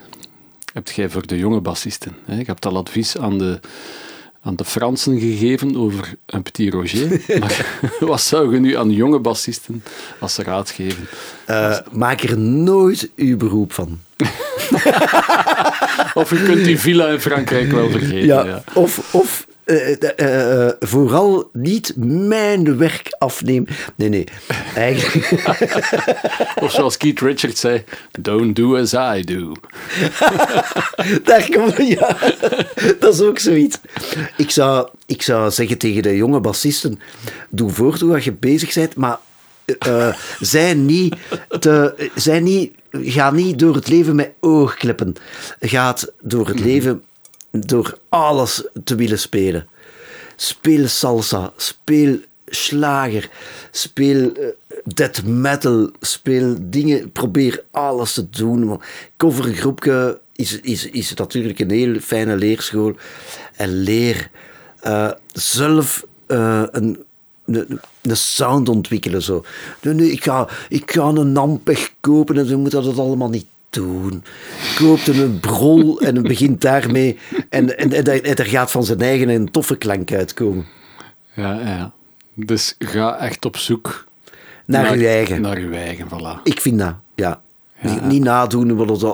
hebt jij voor de jonge bassisten? Je hebt al advies aan de, aan de Fransen gegeven over een petit Roger. Maar wat zou je nu aan jonge bassisten als raad geven? Eh, maak er nooit uw beroep van. Of je kunt die villa in Frankrijk wel vergeten. Ja, Ja. Of, of eh, eh, eh, vooral niet mijn werk afnemen. Nee, nee. Eigenlijk, Of zoals Keith Richards zei, don't do as I do. daar komt ja. Dat is ook zoiets. Ik zou, ik zou zeggen tegen de jonge bassisten, doe voort hoe je bezig bent, maar eh, zij niet te, zij niet, ga niet door het leven met oogkleppen. Gaat door het leven door alles te willen spelen. Speel salsa, speel slager, speel eh, death metal, speel dingen, probeer alles te doen. Covergroepje is, is, is natuurlijk een heel fijne leerschool. En leer eh, zelf eh, een, een, sound ontwikkelen. Zo. Nee, ik, ga, ik ga een Ampeg kopen en dan moet dat allemaal niet doen. Koopt een brol en begint daarmee. En, en, en, en er gaat van zijn eigen een toffe klank uitkomen. Ja, ja. Dus ga echt op zoek Naar uw eigen. Naar uw eigen, voilà. Ik vind dat, ja. Niet, niet nadoen wat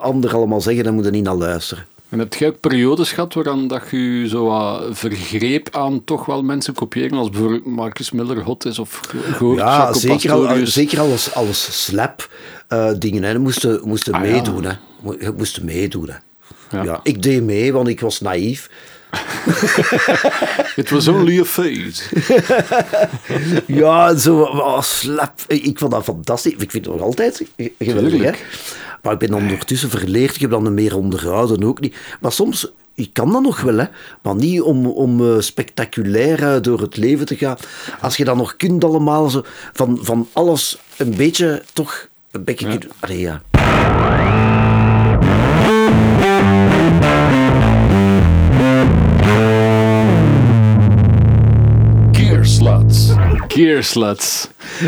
anderen allemaal zeggen, dan moet je niet naar luisteren. En heb jij ook periodes gehad waaraan dat je je zo wat vergreep aan toch wel mensen kopiëren, als bijvoorbeeld Marcus Miller hot is of gehoord Ja, zeker, al, zeker alles, alles slap eh, dingen. Hè. Je moest, moest Ah, ja. meedoen. Hè. Mo- Je moest meedoen. Hè. Ja. Ja. ik deed mee, want ik was naïef. It was only a phase. Ja, zo oh, slap. Ik vond dat fantastisch. Ik vind het nog altijd ge- geweldig. Hè. Maar ik ben dan ondertussen verleerd. Ik heb dan meer onderhouden ook niet. Maar soms, ik kan dat nog wel, hè. maar niet om, om eh, spectaculair eh, door het leven te gaan. Als je dan nog kunt allemaal zo, van, van alles een beetje toch een beetje... Ja. Allee, ja.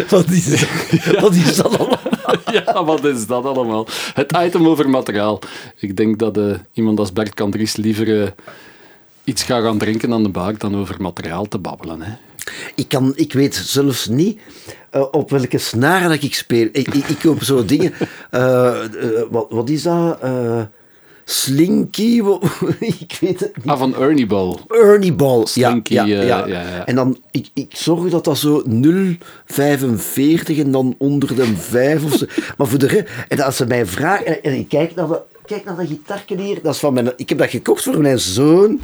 Wat is, wat is dat allemaal? Ja, wat is dat allemaal? Het item over materiaal. Ik denk dat eh, iemand als Bert Kandries liever eh, iets gaat gaan drinken aan de bar dan over materiaal te babbelen. Hè. Ik, kan, ik weet zelfs niet eh, op welke snaar dat ik speel. Ik, ik, ik koop zo dingen. wat, wat is dat? Slinky? Ik weet het niet. Ah, van Ernie Ball. Ernie Ball. Slinky, ja, ja, eh, ja. ja, ja. En dan, ik, ik zorg dat dat zo 0,45 en dan onder de 5 of zo. Maar voor de rest, en als ze mij vragen, en, en ik kijk naar dat, kijk naar dat hier, dat is van mijn, ik heb dat gekocht voor mijn zoon.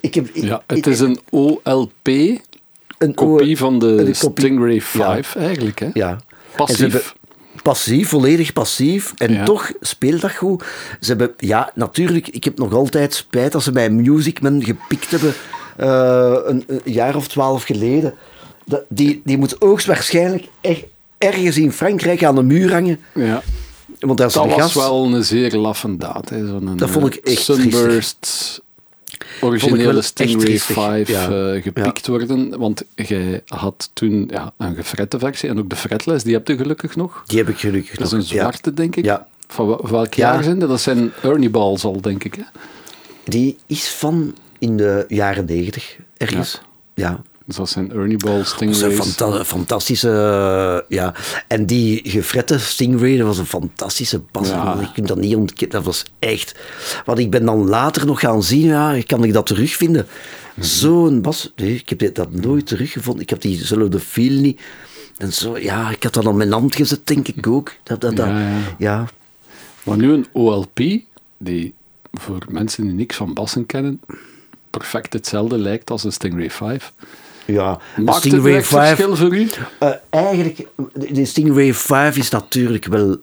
Ik heb, ik- Ja, het ik- is een OLP, een kopie van de kopie. Stingray 5 eigenlijk. Hè. Ja. Passief. Passief, volledig passief. En Ja. toch speelt dat goed. Ze hebben, ja, natuurlijk, ik heb nog altijd spijt dat ze bij Musicman gepikt hebben eh, een, een jaar of twaalf geleden. Dat, die, die moet hoogstwaarschijnlijk er, ergens in Frankrijk aan de muur hangen. Ja. Want als Dat was gast... wel een zeer laffe daad. Hè. Zo'n, Dat vond ik eh, echt Sunburst, wel originele Stingray triestig, 5 ja. eh, gepikt worden. Want jij had toen ja, een gefrette versie en ook de fretless, die heb je gelukkig nog. Die heb ik gelukkig Dat is nog. een zwarte, denk ik. Ja. Van welk Ja. jaar zijn dat? Dat zijn Ernie Balls al, denk ik. Hè? Die is van in de jaren negentig, ergens. Ja. Dus dat zijn Ernie Ball Dat is een Stingrays. fanta- fantastische... eh, ja. En die gefrette Stingray, dat was een fantastische bas. Ja. Je kunt dat niet ontkennen. Dat was echt... Want ik ben dan later nog gaan zien, ja, kan ik dat terugvinden? Mhm. Zo'n bas... Nee, ik heb dat nooit teruggevonden. Ik heb diezelfde feel niet. En zo, ja, ik had dat aan mijn hand gezet, denk ik ook. Dat, dat, dat, Ja, ja. ja. Maar nu een OLP, die voor mensen die niks van bassen kennen, perfect hetzelfde lijkt als een Stingray 5. Ja, de het Stingray direct 5... verschil voor u? eh, eigenlijk, de Stingray 5 is natuurlijk wel...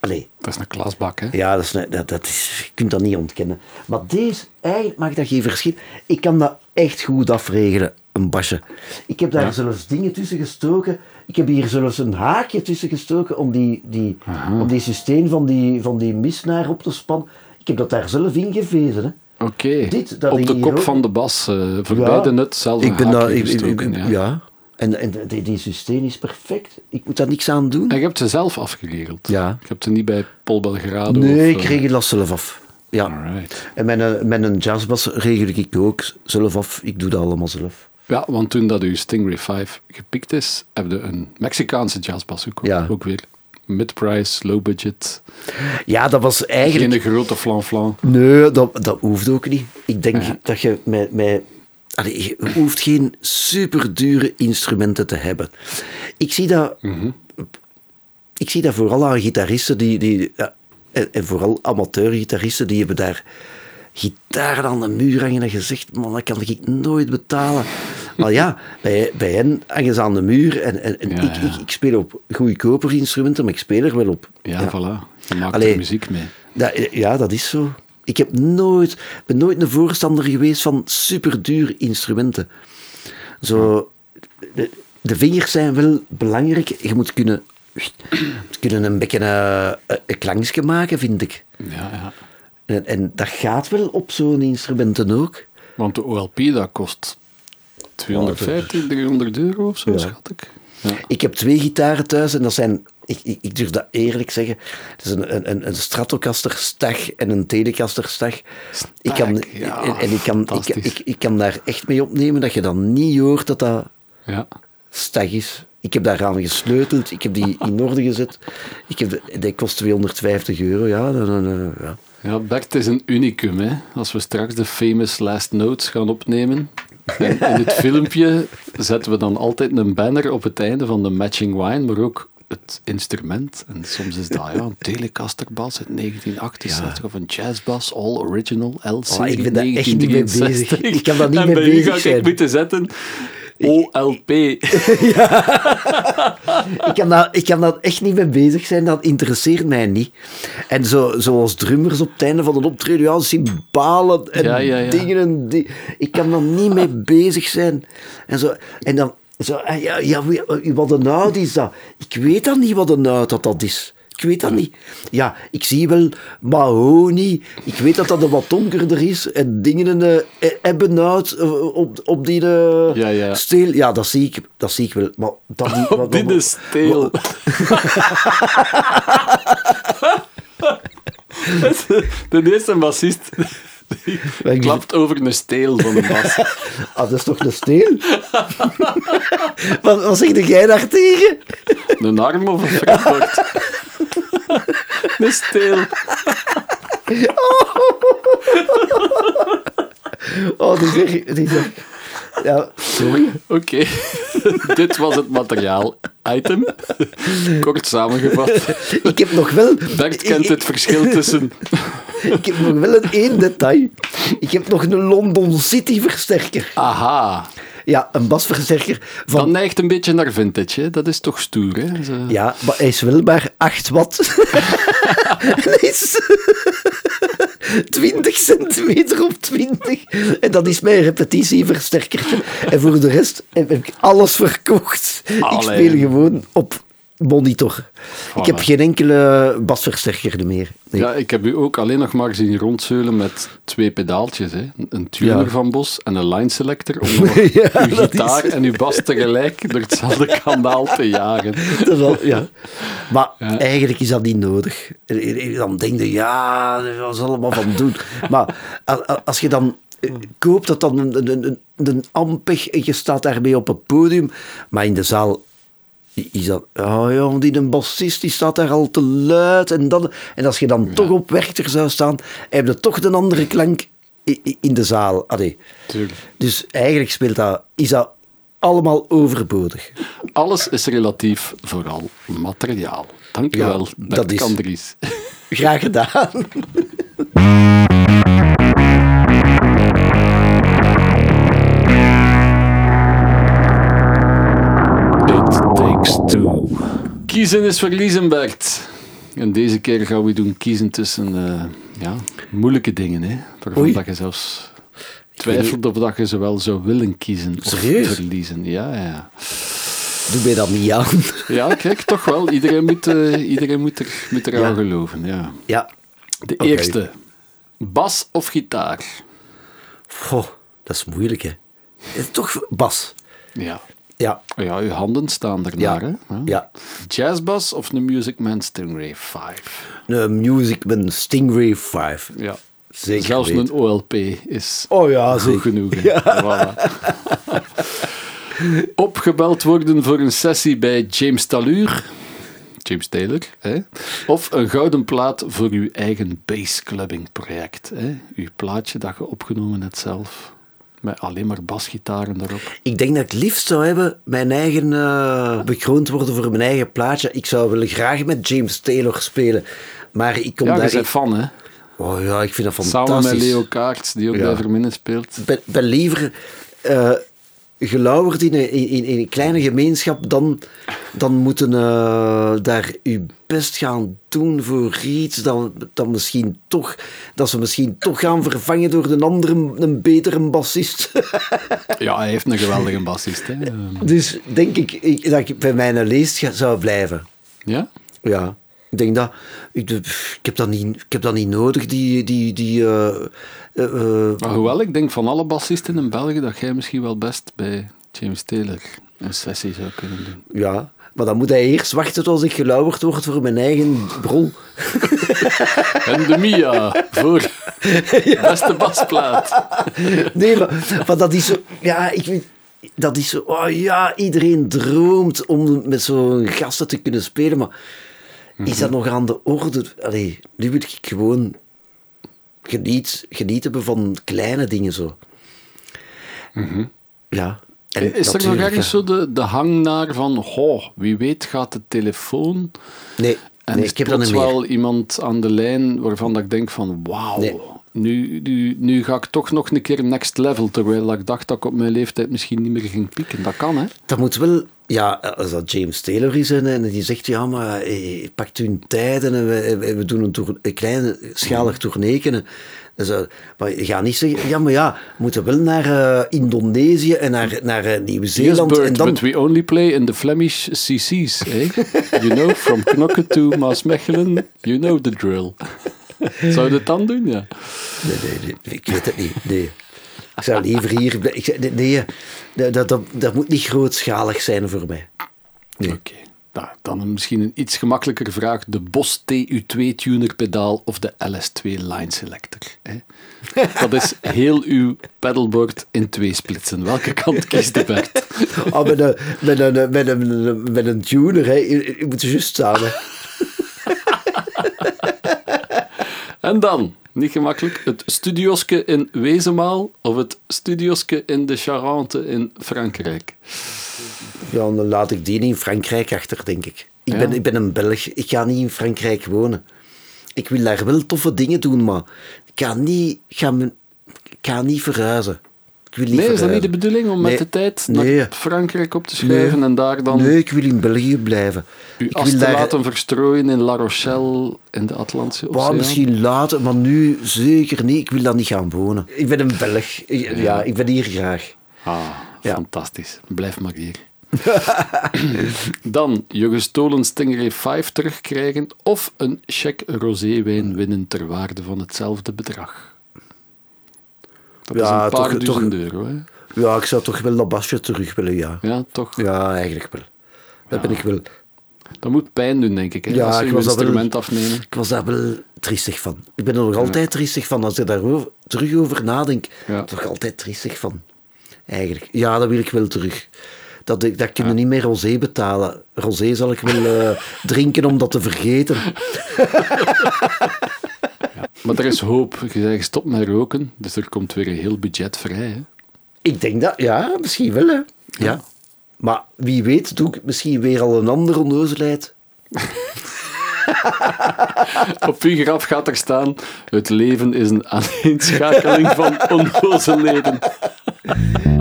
Allee, Dat is een klasbak, hè? Ja, dat is, een- dat, dat is, je kunt dat niet ontkennen. Maar deze, eigenlijk maakt dat geen verschil. Ik kan dat echt goed afregelen, een basje. Ik heb daar Ja. zelfs dingen tussen gestoken. Ik heb hier zelfs een haakje tussen gestoken om die, die, om die systeem van die, van die misnaar op te spannen. Ik heb dat daar zelf in gevezen. Hè. Oké, op de kop ook. van de bas, eh voorbij Ja. de nut, zelf Ik ben daar, ik, ik- ik- ja. ja. En, en die, die systeem is perfect. Ik moet daar niks aan doen. En je hebt ze zelf afgeregeld? Ja. Je hebt ze niet bij Paul Belgrado? Nee, of, ik eh, regel dat zelf af. Ja. Alright. En met een, met een jazzbas regel ik ook zelf af. Ik doe dat allemaal zelf. Ja, want toen dat uw Stingray 5 gepikt is, heb je een Mexicaanse jazzbas gekocht. Ja. Ook weer Mid-price, low budget. Ja, dat was eigenlijk... Geen grote flan-flan. Nee, dat, dat hoeft ook niet. Ik denk dat je met... met allee, je hoeft geen superdure instrumenten te hebben. Ik zie dat... Ik zie dat vooral aan gitaristen die... die ja, en, en vooral amateurgitaristen, die hebben daar gitaren aan de muur hangen en gezegd, man, dat kan ik nooit betalen. Maar ja, bij, bij hen hangen ze aan de muur en, en, en Ja, ik. Ik, ik speel op goedkoper instrumenten, maar ik speel er wel op. Ja, voilà. Je maakt Allee. er muziek mee. Ja, dat is zo. Ik heb nooit, ben nooit een voorstander geweest van superduur instrumenten. Zo, de, de vingers zijn wel belangrijk. Je moet kunnen, moet kunnen een beetje eh, een, een klankje maken, vind ik. Ja, ja. En, en dat gaat wel op zo'n instrumenten ook. Want de OLP, dat kost 250, 300 euro of zo, Ja. schat ik. Ja. Ik heb twee gitaren thuis en dat zijn, ik, ik, ik durf dat eerlijk zeggen, het is een, een, een Stratocaster Stag en een Telecaster Stag. Ik kan, ja, en, en ik, kan, ik, ik, ik kan daar echt mee opnemen dat je dan niet hoort dat dat ja. Stag is. Ik heb daaraan gesleuteld, ik heb die in orde gezet. Ik heb de, die kost 250 euro, ja. Dan, dan, eh, ja. Ja, Bert is een unicum. Hè? Als we straks de famous last notes gaan opnemen. En in het filmpje zetten we dan altijd een banner op het einde van de matching wine, maar ook het instrument. En soms is dat ja, een Telecaster bas uit 1968 of een jazzbas, all original, L-serie Oh, ik ben daar echt niet mee 1963. bezig. Ik kan niet en mee bij u bezig ga zijn. ik moeten zetten OLP. ik, kan daar, ik kan daar echt niet mee bezig zijn, dat interesseert mij niet. En zo, zoals drummers op het einde van een optreden, ja, cymbalen en Ja, ja, ja. dingen. En die, ik kan daar niet mee bezig zijn. En, zo, en dan, zo, ah, ja, ja, wat een oud is dat? Ik weet dan niet wat een oud dat, dat is. Ik weet dat niet. Ja, ik zie wel mahonie. Ik weet dat dat een wat donkerder is. En dingen eh, ebbenhout eh, op, op die eh, Ja, ja. steel. Ja, dat zie ik, dat zie ik wel. Maar dat niet, Op wat- is steel. De eerste bassist die klapt over een steel van een bas. Ah, dat is toch een steel? wat, wat zeg jij daar tegen? Een arm of een? Een steel. Oh, die zeg, die zeg. Ja, sorry. Oké, dit was het materiaal. Item. Kort samengevat. Ik heb nog wel... Bert kent het verschil tussen... Ik heb nog wel een één detail. Ik heb nog een London City versterker. Aha. Ja, een basversterker van... Dat neigt een beetje naar vintage, hè? Dat is toch stoer, hè? Zo- Ja, maar hij is wel maar 8 watt. Is 20 centimeter op 20. En dat is mijn repetitieversterkertje. En voor de rest heb ik alles verkocht. Ik speel gewoon op monitor. Ik heb Voilà. geen enkele basversterker meer. Nee. Ja, ik heb u ook alleen nog maar zien rondzeulen met twee pedaaltjes. Hè. Een tuner Ja. van Bos en een line selector om Ja, uw gitaar is- en uw bas tegelijk door hetzelfde kanaal te jagen. Dat is wel- ja. Maar eigenlijk is dat niet nodig. Dan denk je, ja, dat is allemaal van doen. Maar als je dan eh, koopt dat dan een, een, een, een Ampeg en je staat daarmee op het podium, maar in de zaal is dat, oh ja, want die een bassist die staat daar al te luid en dat. En als je dan toch op Werchter zou staan, heb je toch een andere klank in de zaal. Allee. Tuurlijk. Dus eigenlijk speelt dat, is dat allemaal overbodig. Alles is relatief, vooral materiaal. Dank u Ja, wel, Bert dat is-. Graag gedaan. Kiezen is verliezen, Bert. En deze keer gaan we doen kiezen tussen eh, ja, moeilijke dingen, hè, waarvan Oei. dat je zelfs twijfelt of dat je ze wel zou willen kiezen of Serieus? verliezen. Ja, ja. Doe mij dat niet aan. ja, kijk, toch wel. Iedereen moet, eh, iedereen moet, er, moet eraan Ja. geloven. Ja. Ja. De eerste. Bas of gitaar? Goh, dat is moeilijk, hè. Toch Bas. Ja. Ja. Ja, uw handen staan ernaar, Ja. hè? Ja. Jazzbas of een Music Man Stingray 5? Een Musicman Stingray 5. Ja. Zeker Zelfs een OLP is Oh ja, goed genoeg. Voilà. Opgebeld worden voor een sessie bij James Talur. James Taylor. Hè? Of een gouden plaat voor uw eigen bassclubbing project. Hè? Uw plaatje dat je opgenomen hebt zelf. Met alleen maar basgitaren erop. Ik denk dat ik het liefst zou hebben mijn eigen uh, bekroond worden voor mijn eigen plaatje. Ik zou willen graag met James Taylor spelen. Maar ik kom ja, daar... bent fan, hè? Oh ja, ik vind dat fantastisch. Samen met Leo Kaarts, die ook ja. bij Verminnen speelt. Ik ben, ben liever uh, gelauwerd in een, in, in een kleine gemeenschap dan, dan moeten uh, daar uw best gaan doen voor iets dat, dat, misschien toch, dat ze misschien toch gaan vervangen door een andere, een betere bassist. ja, hij heeft een geweldige bassist. Hè? Dus denk ik, ik dat ik bij mijn leest zou blijven. Ja? Ja. Ik denk dat... Ik, ik, heb, dat niet, ik heb dat niet nodig, die... die, die uh, uh, maar hoewel, ik denk van alle bassisten in België dat jij misschien wel best bij James Taylor een sessie zou kunnen doen. Ja, maar dan moet hij eerst wachten tot ik gelauwerd word voor mijn eigen brol. en de Mia voor ja. beste basplaat. nee, maar, maar dat is zo... Ja, ik weet dat is zo, oh ja, iedereen droomt om met zo'n gasten te kunnen spelen, maar is dat nog aan de orde? Allee, nu wil ik gewoon geniet, genieten van kleine dingen zo. Mm -hmm. Ja. En is er nog ergens zo de, de hang naar van, oh, wie weet gaat de telefoon... Nee, en nee ik heb dat niet wel iemand aan de lijn waarvan dat ik denk van, wauw, Nee. Nu, nu, nu ga ik toch nog een keer next level, terwijl ik dacht dat ik op mijn leeftijd misschien niet meer ging pieken. Dat kan, hè? Dat moet wel, ja, als dat James Taylor is en, en die zegt, ja, maar eh, pakt u een tijd en we, we doen een, tour, een klein schalig tourneeken. Dus, maar je gaat niet zeggen, ja, maar ja, we moeten wel naar uh, Indonesië en naar, naar uh, Yes, Nieuw-Zeeland. Bert, en dan, but we only play in the Flemish CC's, eh? You know, from Knokke to Maasmechelen, you know the drill. Zou je dat dan doen, ja? Nee, nee, nee, ik weet het niet, nee. Ik zou liever hier... Ik, nee, dat, dat, dat, moet niet grootschalig zijn voor mij. Nee. Oké. Nou, dan een, misschien een iets gemakkelijker vraag. De Boss TU2 tuner pedaal of de LS2 line selector? Hè? Dat is heel uw pedalboard in twee splitsen. Welke kant kiest de Bert? Oh, met, een, met, een, met, een, met een tuner, hè. Je, je moet juist staan. En dan, niet gemakkelijk, het studioske in Wezenmaal of het studioske in de Charente in Frankrijk? Ja, dan laat ik die in Frankrijk achter, denk ik. Ik, Ja. ben, ik ben een Belg. Ik ga niet in Frankrijk wonen. Ik wil daar wel toffe dingen doen, maar ik ga niet, ga, ik ga niet verhuizen. Wil Nee, is dat niet de bedoeling om met de tijd Nee. naar Frankrijk op te schuiven en daar dan Nee, ik wil in België blijven. u ik wil daar, laten verstrooien in La Rochelle in de Atlantische Oceaan? misschien later, maar nu zeker niet. Ik wil daar niet gaan wonen. Ik ben een Belg. Ja, ik ben hier graag. Ah, Ja. fantastisch. Blijf maar hier. Dan je gestolen Stingray 5 terugkrijgen of een cheque roséwijn winnen ter waarde van hetzelfde bedrag. Dat is Ja, een paar toch- duizend toch- euro. Hè? Ja, ik zou toch wel dat basje terug willen, ja. Ja, toch? Ja, eigenlijk wel. Dat ben ik wel. Dat moet pijn doen, denk ik. Hè? Ja, Als ik was wel- instrument afnemen. Ik was daar wel triestig van. Ik ben er nog altijd triestig van. Als ik daar terug over nadenk, Ja. toch altijd triestig van. Eigenlijk. Ja, dat wil ik wel terug. Dat, ik- dat kun je niet meer rosé betalen. Rosé zal ik wel eh, drinken om dat te vergeten. Maar er is hoop. Je zegt stop met roken, dus er komt weer een heel budget vrij. Hè? Ik denk dat, ja, misschien wel. Hè. Ja. Maar wie weet, doe ik misschien weer al een andere onnozelheid. Op uw graf gaat er staan: Het leven is een aaneenschakeling van onnozelheden.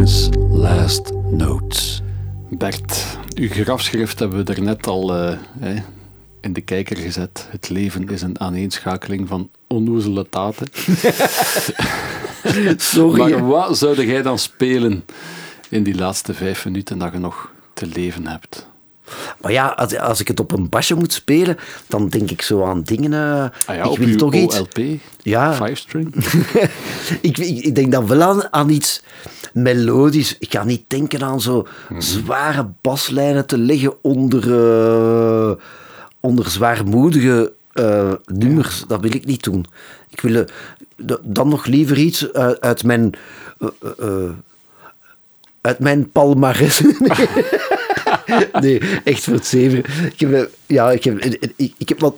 Famous last notes. Bert, uw grafschrift hebben we er net al eh, in de kijker gezet. Het leven is een aaneenschakeling van onnozele taten. Sorry. Maar wat zou jij dan spelen in die laatste vijf minuten dat je nog te leven hebt? Maar ja, als, als ik het op een basje moet spelen, dan denk ik zo aan dingen. Ah ja, ik wil toch iets. OLP, Ja. five string. ik, ik, denk dan wel aan, aan iets melodisch. Ik ga niet denken aan zo zware baslijnen te leggen onder, eh, onder zwaarmoedige eh, nummers, dat wil ik niet doen. Ik wil dan nog liever iets uit, uit mijn... uit mijn palmares. nee. echt voor het zeven. Ik heb, eh, ja, ik heb, ik, ik heb wat,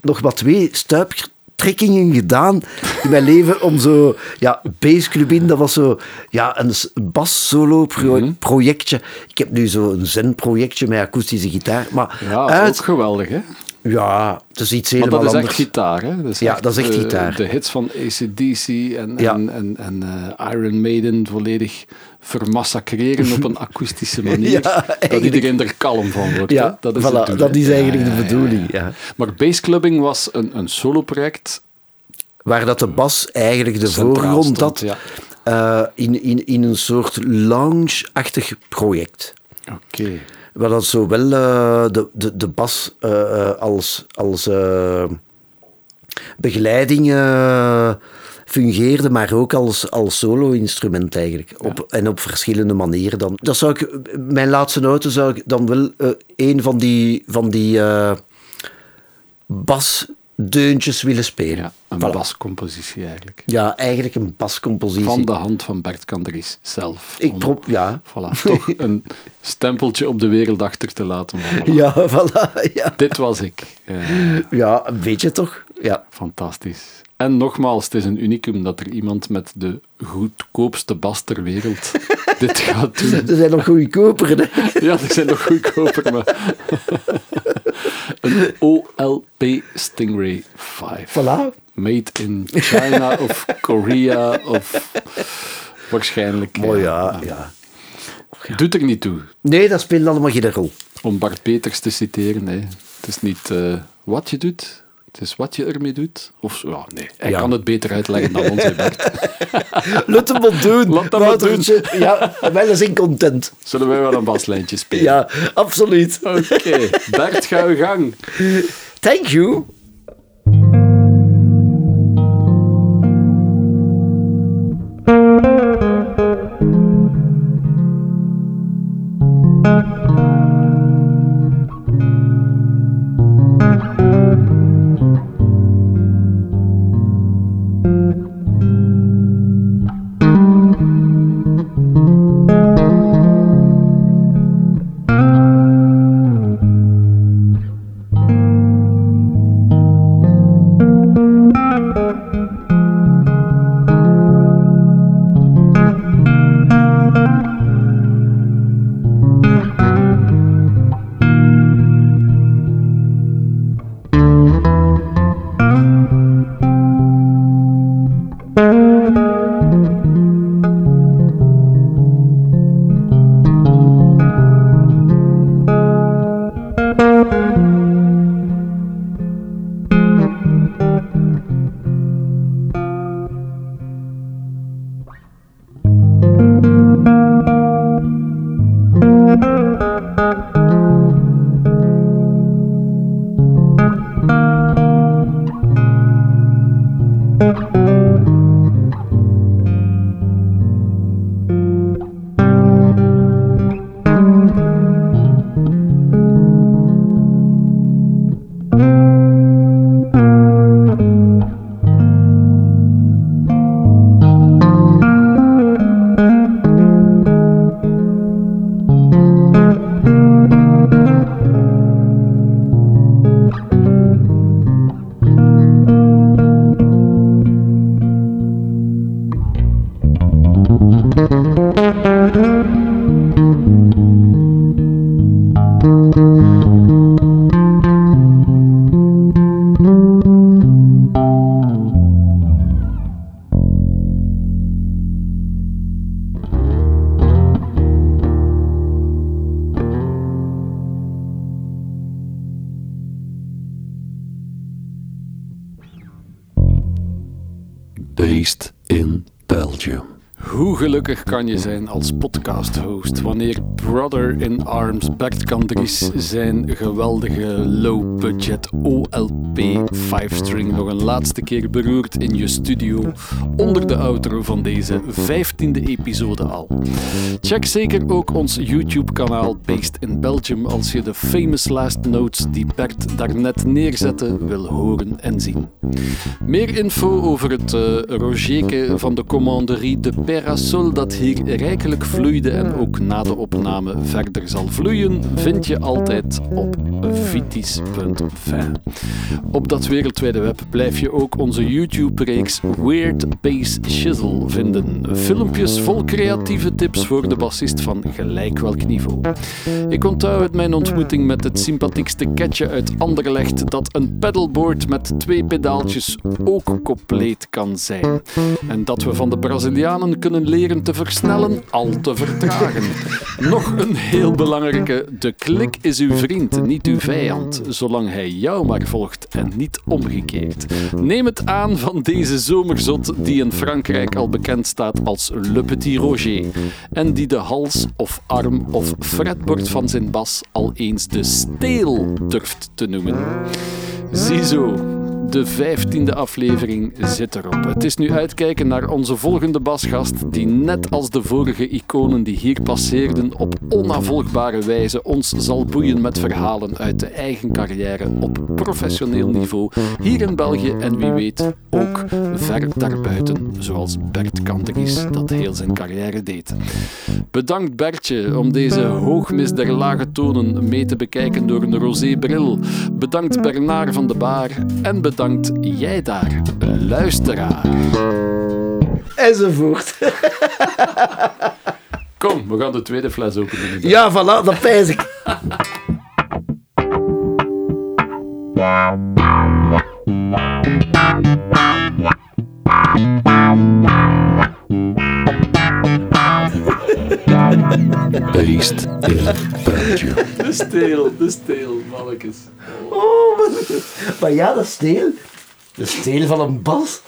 nog maar twee stuiptrekkingen gedaan in mijn leven om zo... Ja, Bassclub in, dat was zo... Ja, een bas-solo-projectje. Ik heb nu zo een zen-projectje met akoestische gitaar. Maar Ja, uit... ook geweldig, hè? Ja, het is iets Maar helemaal dat is anders. echt gitaar, hè? Dat Ja, dat is echt gitaar. De hits van ACDC en, Ja. en, en, en eh, Iron Maiden volledig vermassacreren op een akoestische manier. Ja, dat eigenlijk. iedereen er kalm van wordt. Ja, dat is, voilà, dat is eigenlijk de bedoeling. ja. Maar Bassclubbing was een, een solo-project. Waar dat de bas eigenlijk de voorgrond had ja. eh, in, in, in een soort lounge-achtig project. Oké. Waar dat zowel eh, de, de, de bas eh, eh, als, als begeleiding fungeerde, maar ook als, als solo-instrument eigenlijk. Op, en op verschillende manieren dan. Dat zou ik, mijn laatste noten zou ik dan wel eh, een van die, van die eh, basdeuntjes willen spelen. Ja, een Voilà. bascompositie eigenlijk. Ja, eigenlijk een bascompositie. Van de hand van Bert Kandries zelf. Ik Om- pro- ja. Voilà, toch een stempeltje op de wereld achter te laten. Voilà. Ja, voilà. Ja. Dit was ik. Eh, ja, een beetje toch? Ja. fantastisch. En nogmaals, het is een unicum dat er iemand met de goedkoopste bas ter wereld dit gaat doen. Er zijn nog goedkoperen. hè. Ja, er zijn nog goedkoper, maar... een OLP Stingray 5. Voilà. Made in China of Korea of waarschijnlijk... Mooi, eh, ja. ja. Doet er niet toe. Nee, dat speelt allemaal geen rol. Om Bart Peters te citeren, nee. Het is niet eh, wat je doet, het is wat je ermee doet. Of ja, nee. Hij Ja. kan het beter uitleggen dan ons, hè, Bart. Laat hem wat doen. Laat hem wat Woutertje. Ja, wij zijn content. Zullen wij wel een baslijntje spelen? Ja, absoluut. Oké, Bert, ga uw gang. Thank you. Based in Belgium. Hoe gelukkig kan je zijn als podcast-host wanneer Brother in Arms Kandries zijn geweldige low-budget OLP 5-string nog een laatste keer beroert in je studio onder de outro van deze 15e episode al. Check zeker ook ons YouTube-kanaal Based in Belgium als je de famous last notes die Bert daarnet neerzette wil horen en zien. Meer info over het uh, Rogerke van de commanderie de Perasol dat hier rijkelijk vloeide en ook na de opname verder zal vloeien, vind je altijd op vitis.fin. Op dat wereldwijde web blijf je ook onze YouTube-reeks Weird Bass Shizzle vinden. Filmpjes vol creatieve tips voor de bassist van gelijk welk niveau. Ik onthoud uit mijn ontmoeting met het sympathiekste ketje uit Anderlecht dat een pedalboard met twee pedaaltjes ook compleet kan zijn. En dat we van de Brazilianen kunnen leren te versnellen, al te vertragen. Nog een heel belangrijke: de klik is uw vriend, niet uw vijand, zolang hij jou maar volgt en niet omgekeerd. Neem het aan van deze zomerzot die in Frankrijk al bekend staat als Le Petit Roger en die de hals of arm of fretbord van zijn bas al eens de steel durft te noemen. Ziezo, de vijftiende aflevering zit erop. Het is nu uitkijken naar onze volgende basgast, die net als de vorige iconen die hier passeerden, op onafvolgbare wijze ons zal boeien met verhalen uit de eigen carrière op professioneel niveau, hier in België en wie weet ook ver daarbuiten, zoals Bert Kanteries dat heel zijn carrière deed. Bedankt Bertje om deze hoogmis der lage tonen mee te bekijken door een rosé bril. Bedankt Bernard van de Baar en bedankt bedankt jij daar, luisteraar. Enzovoort. Kom, we gaan de tweede fles openen. Ja, voilà, dat pijs ik. In. De steel, de steel, mannetjes. Oh, maar, maar ja, dat steel. De steel van een bas.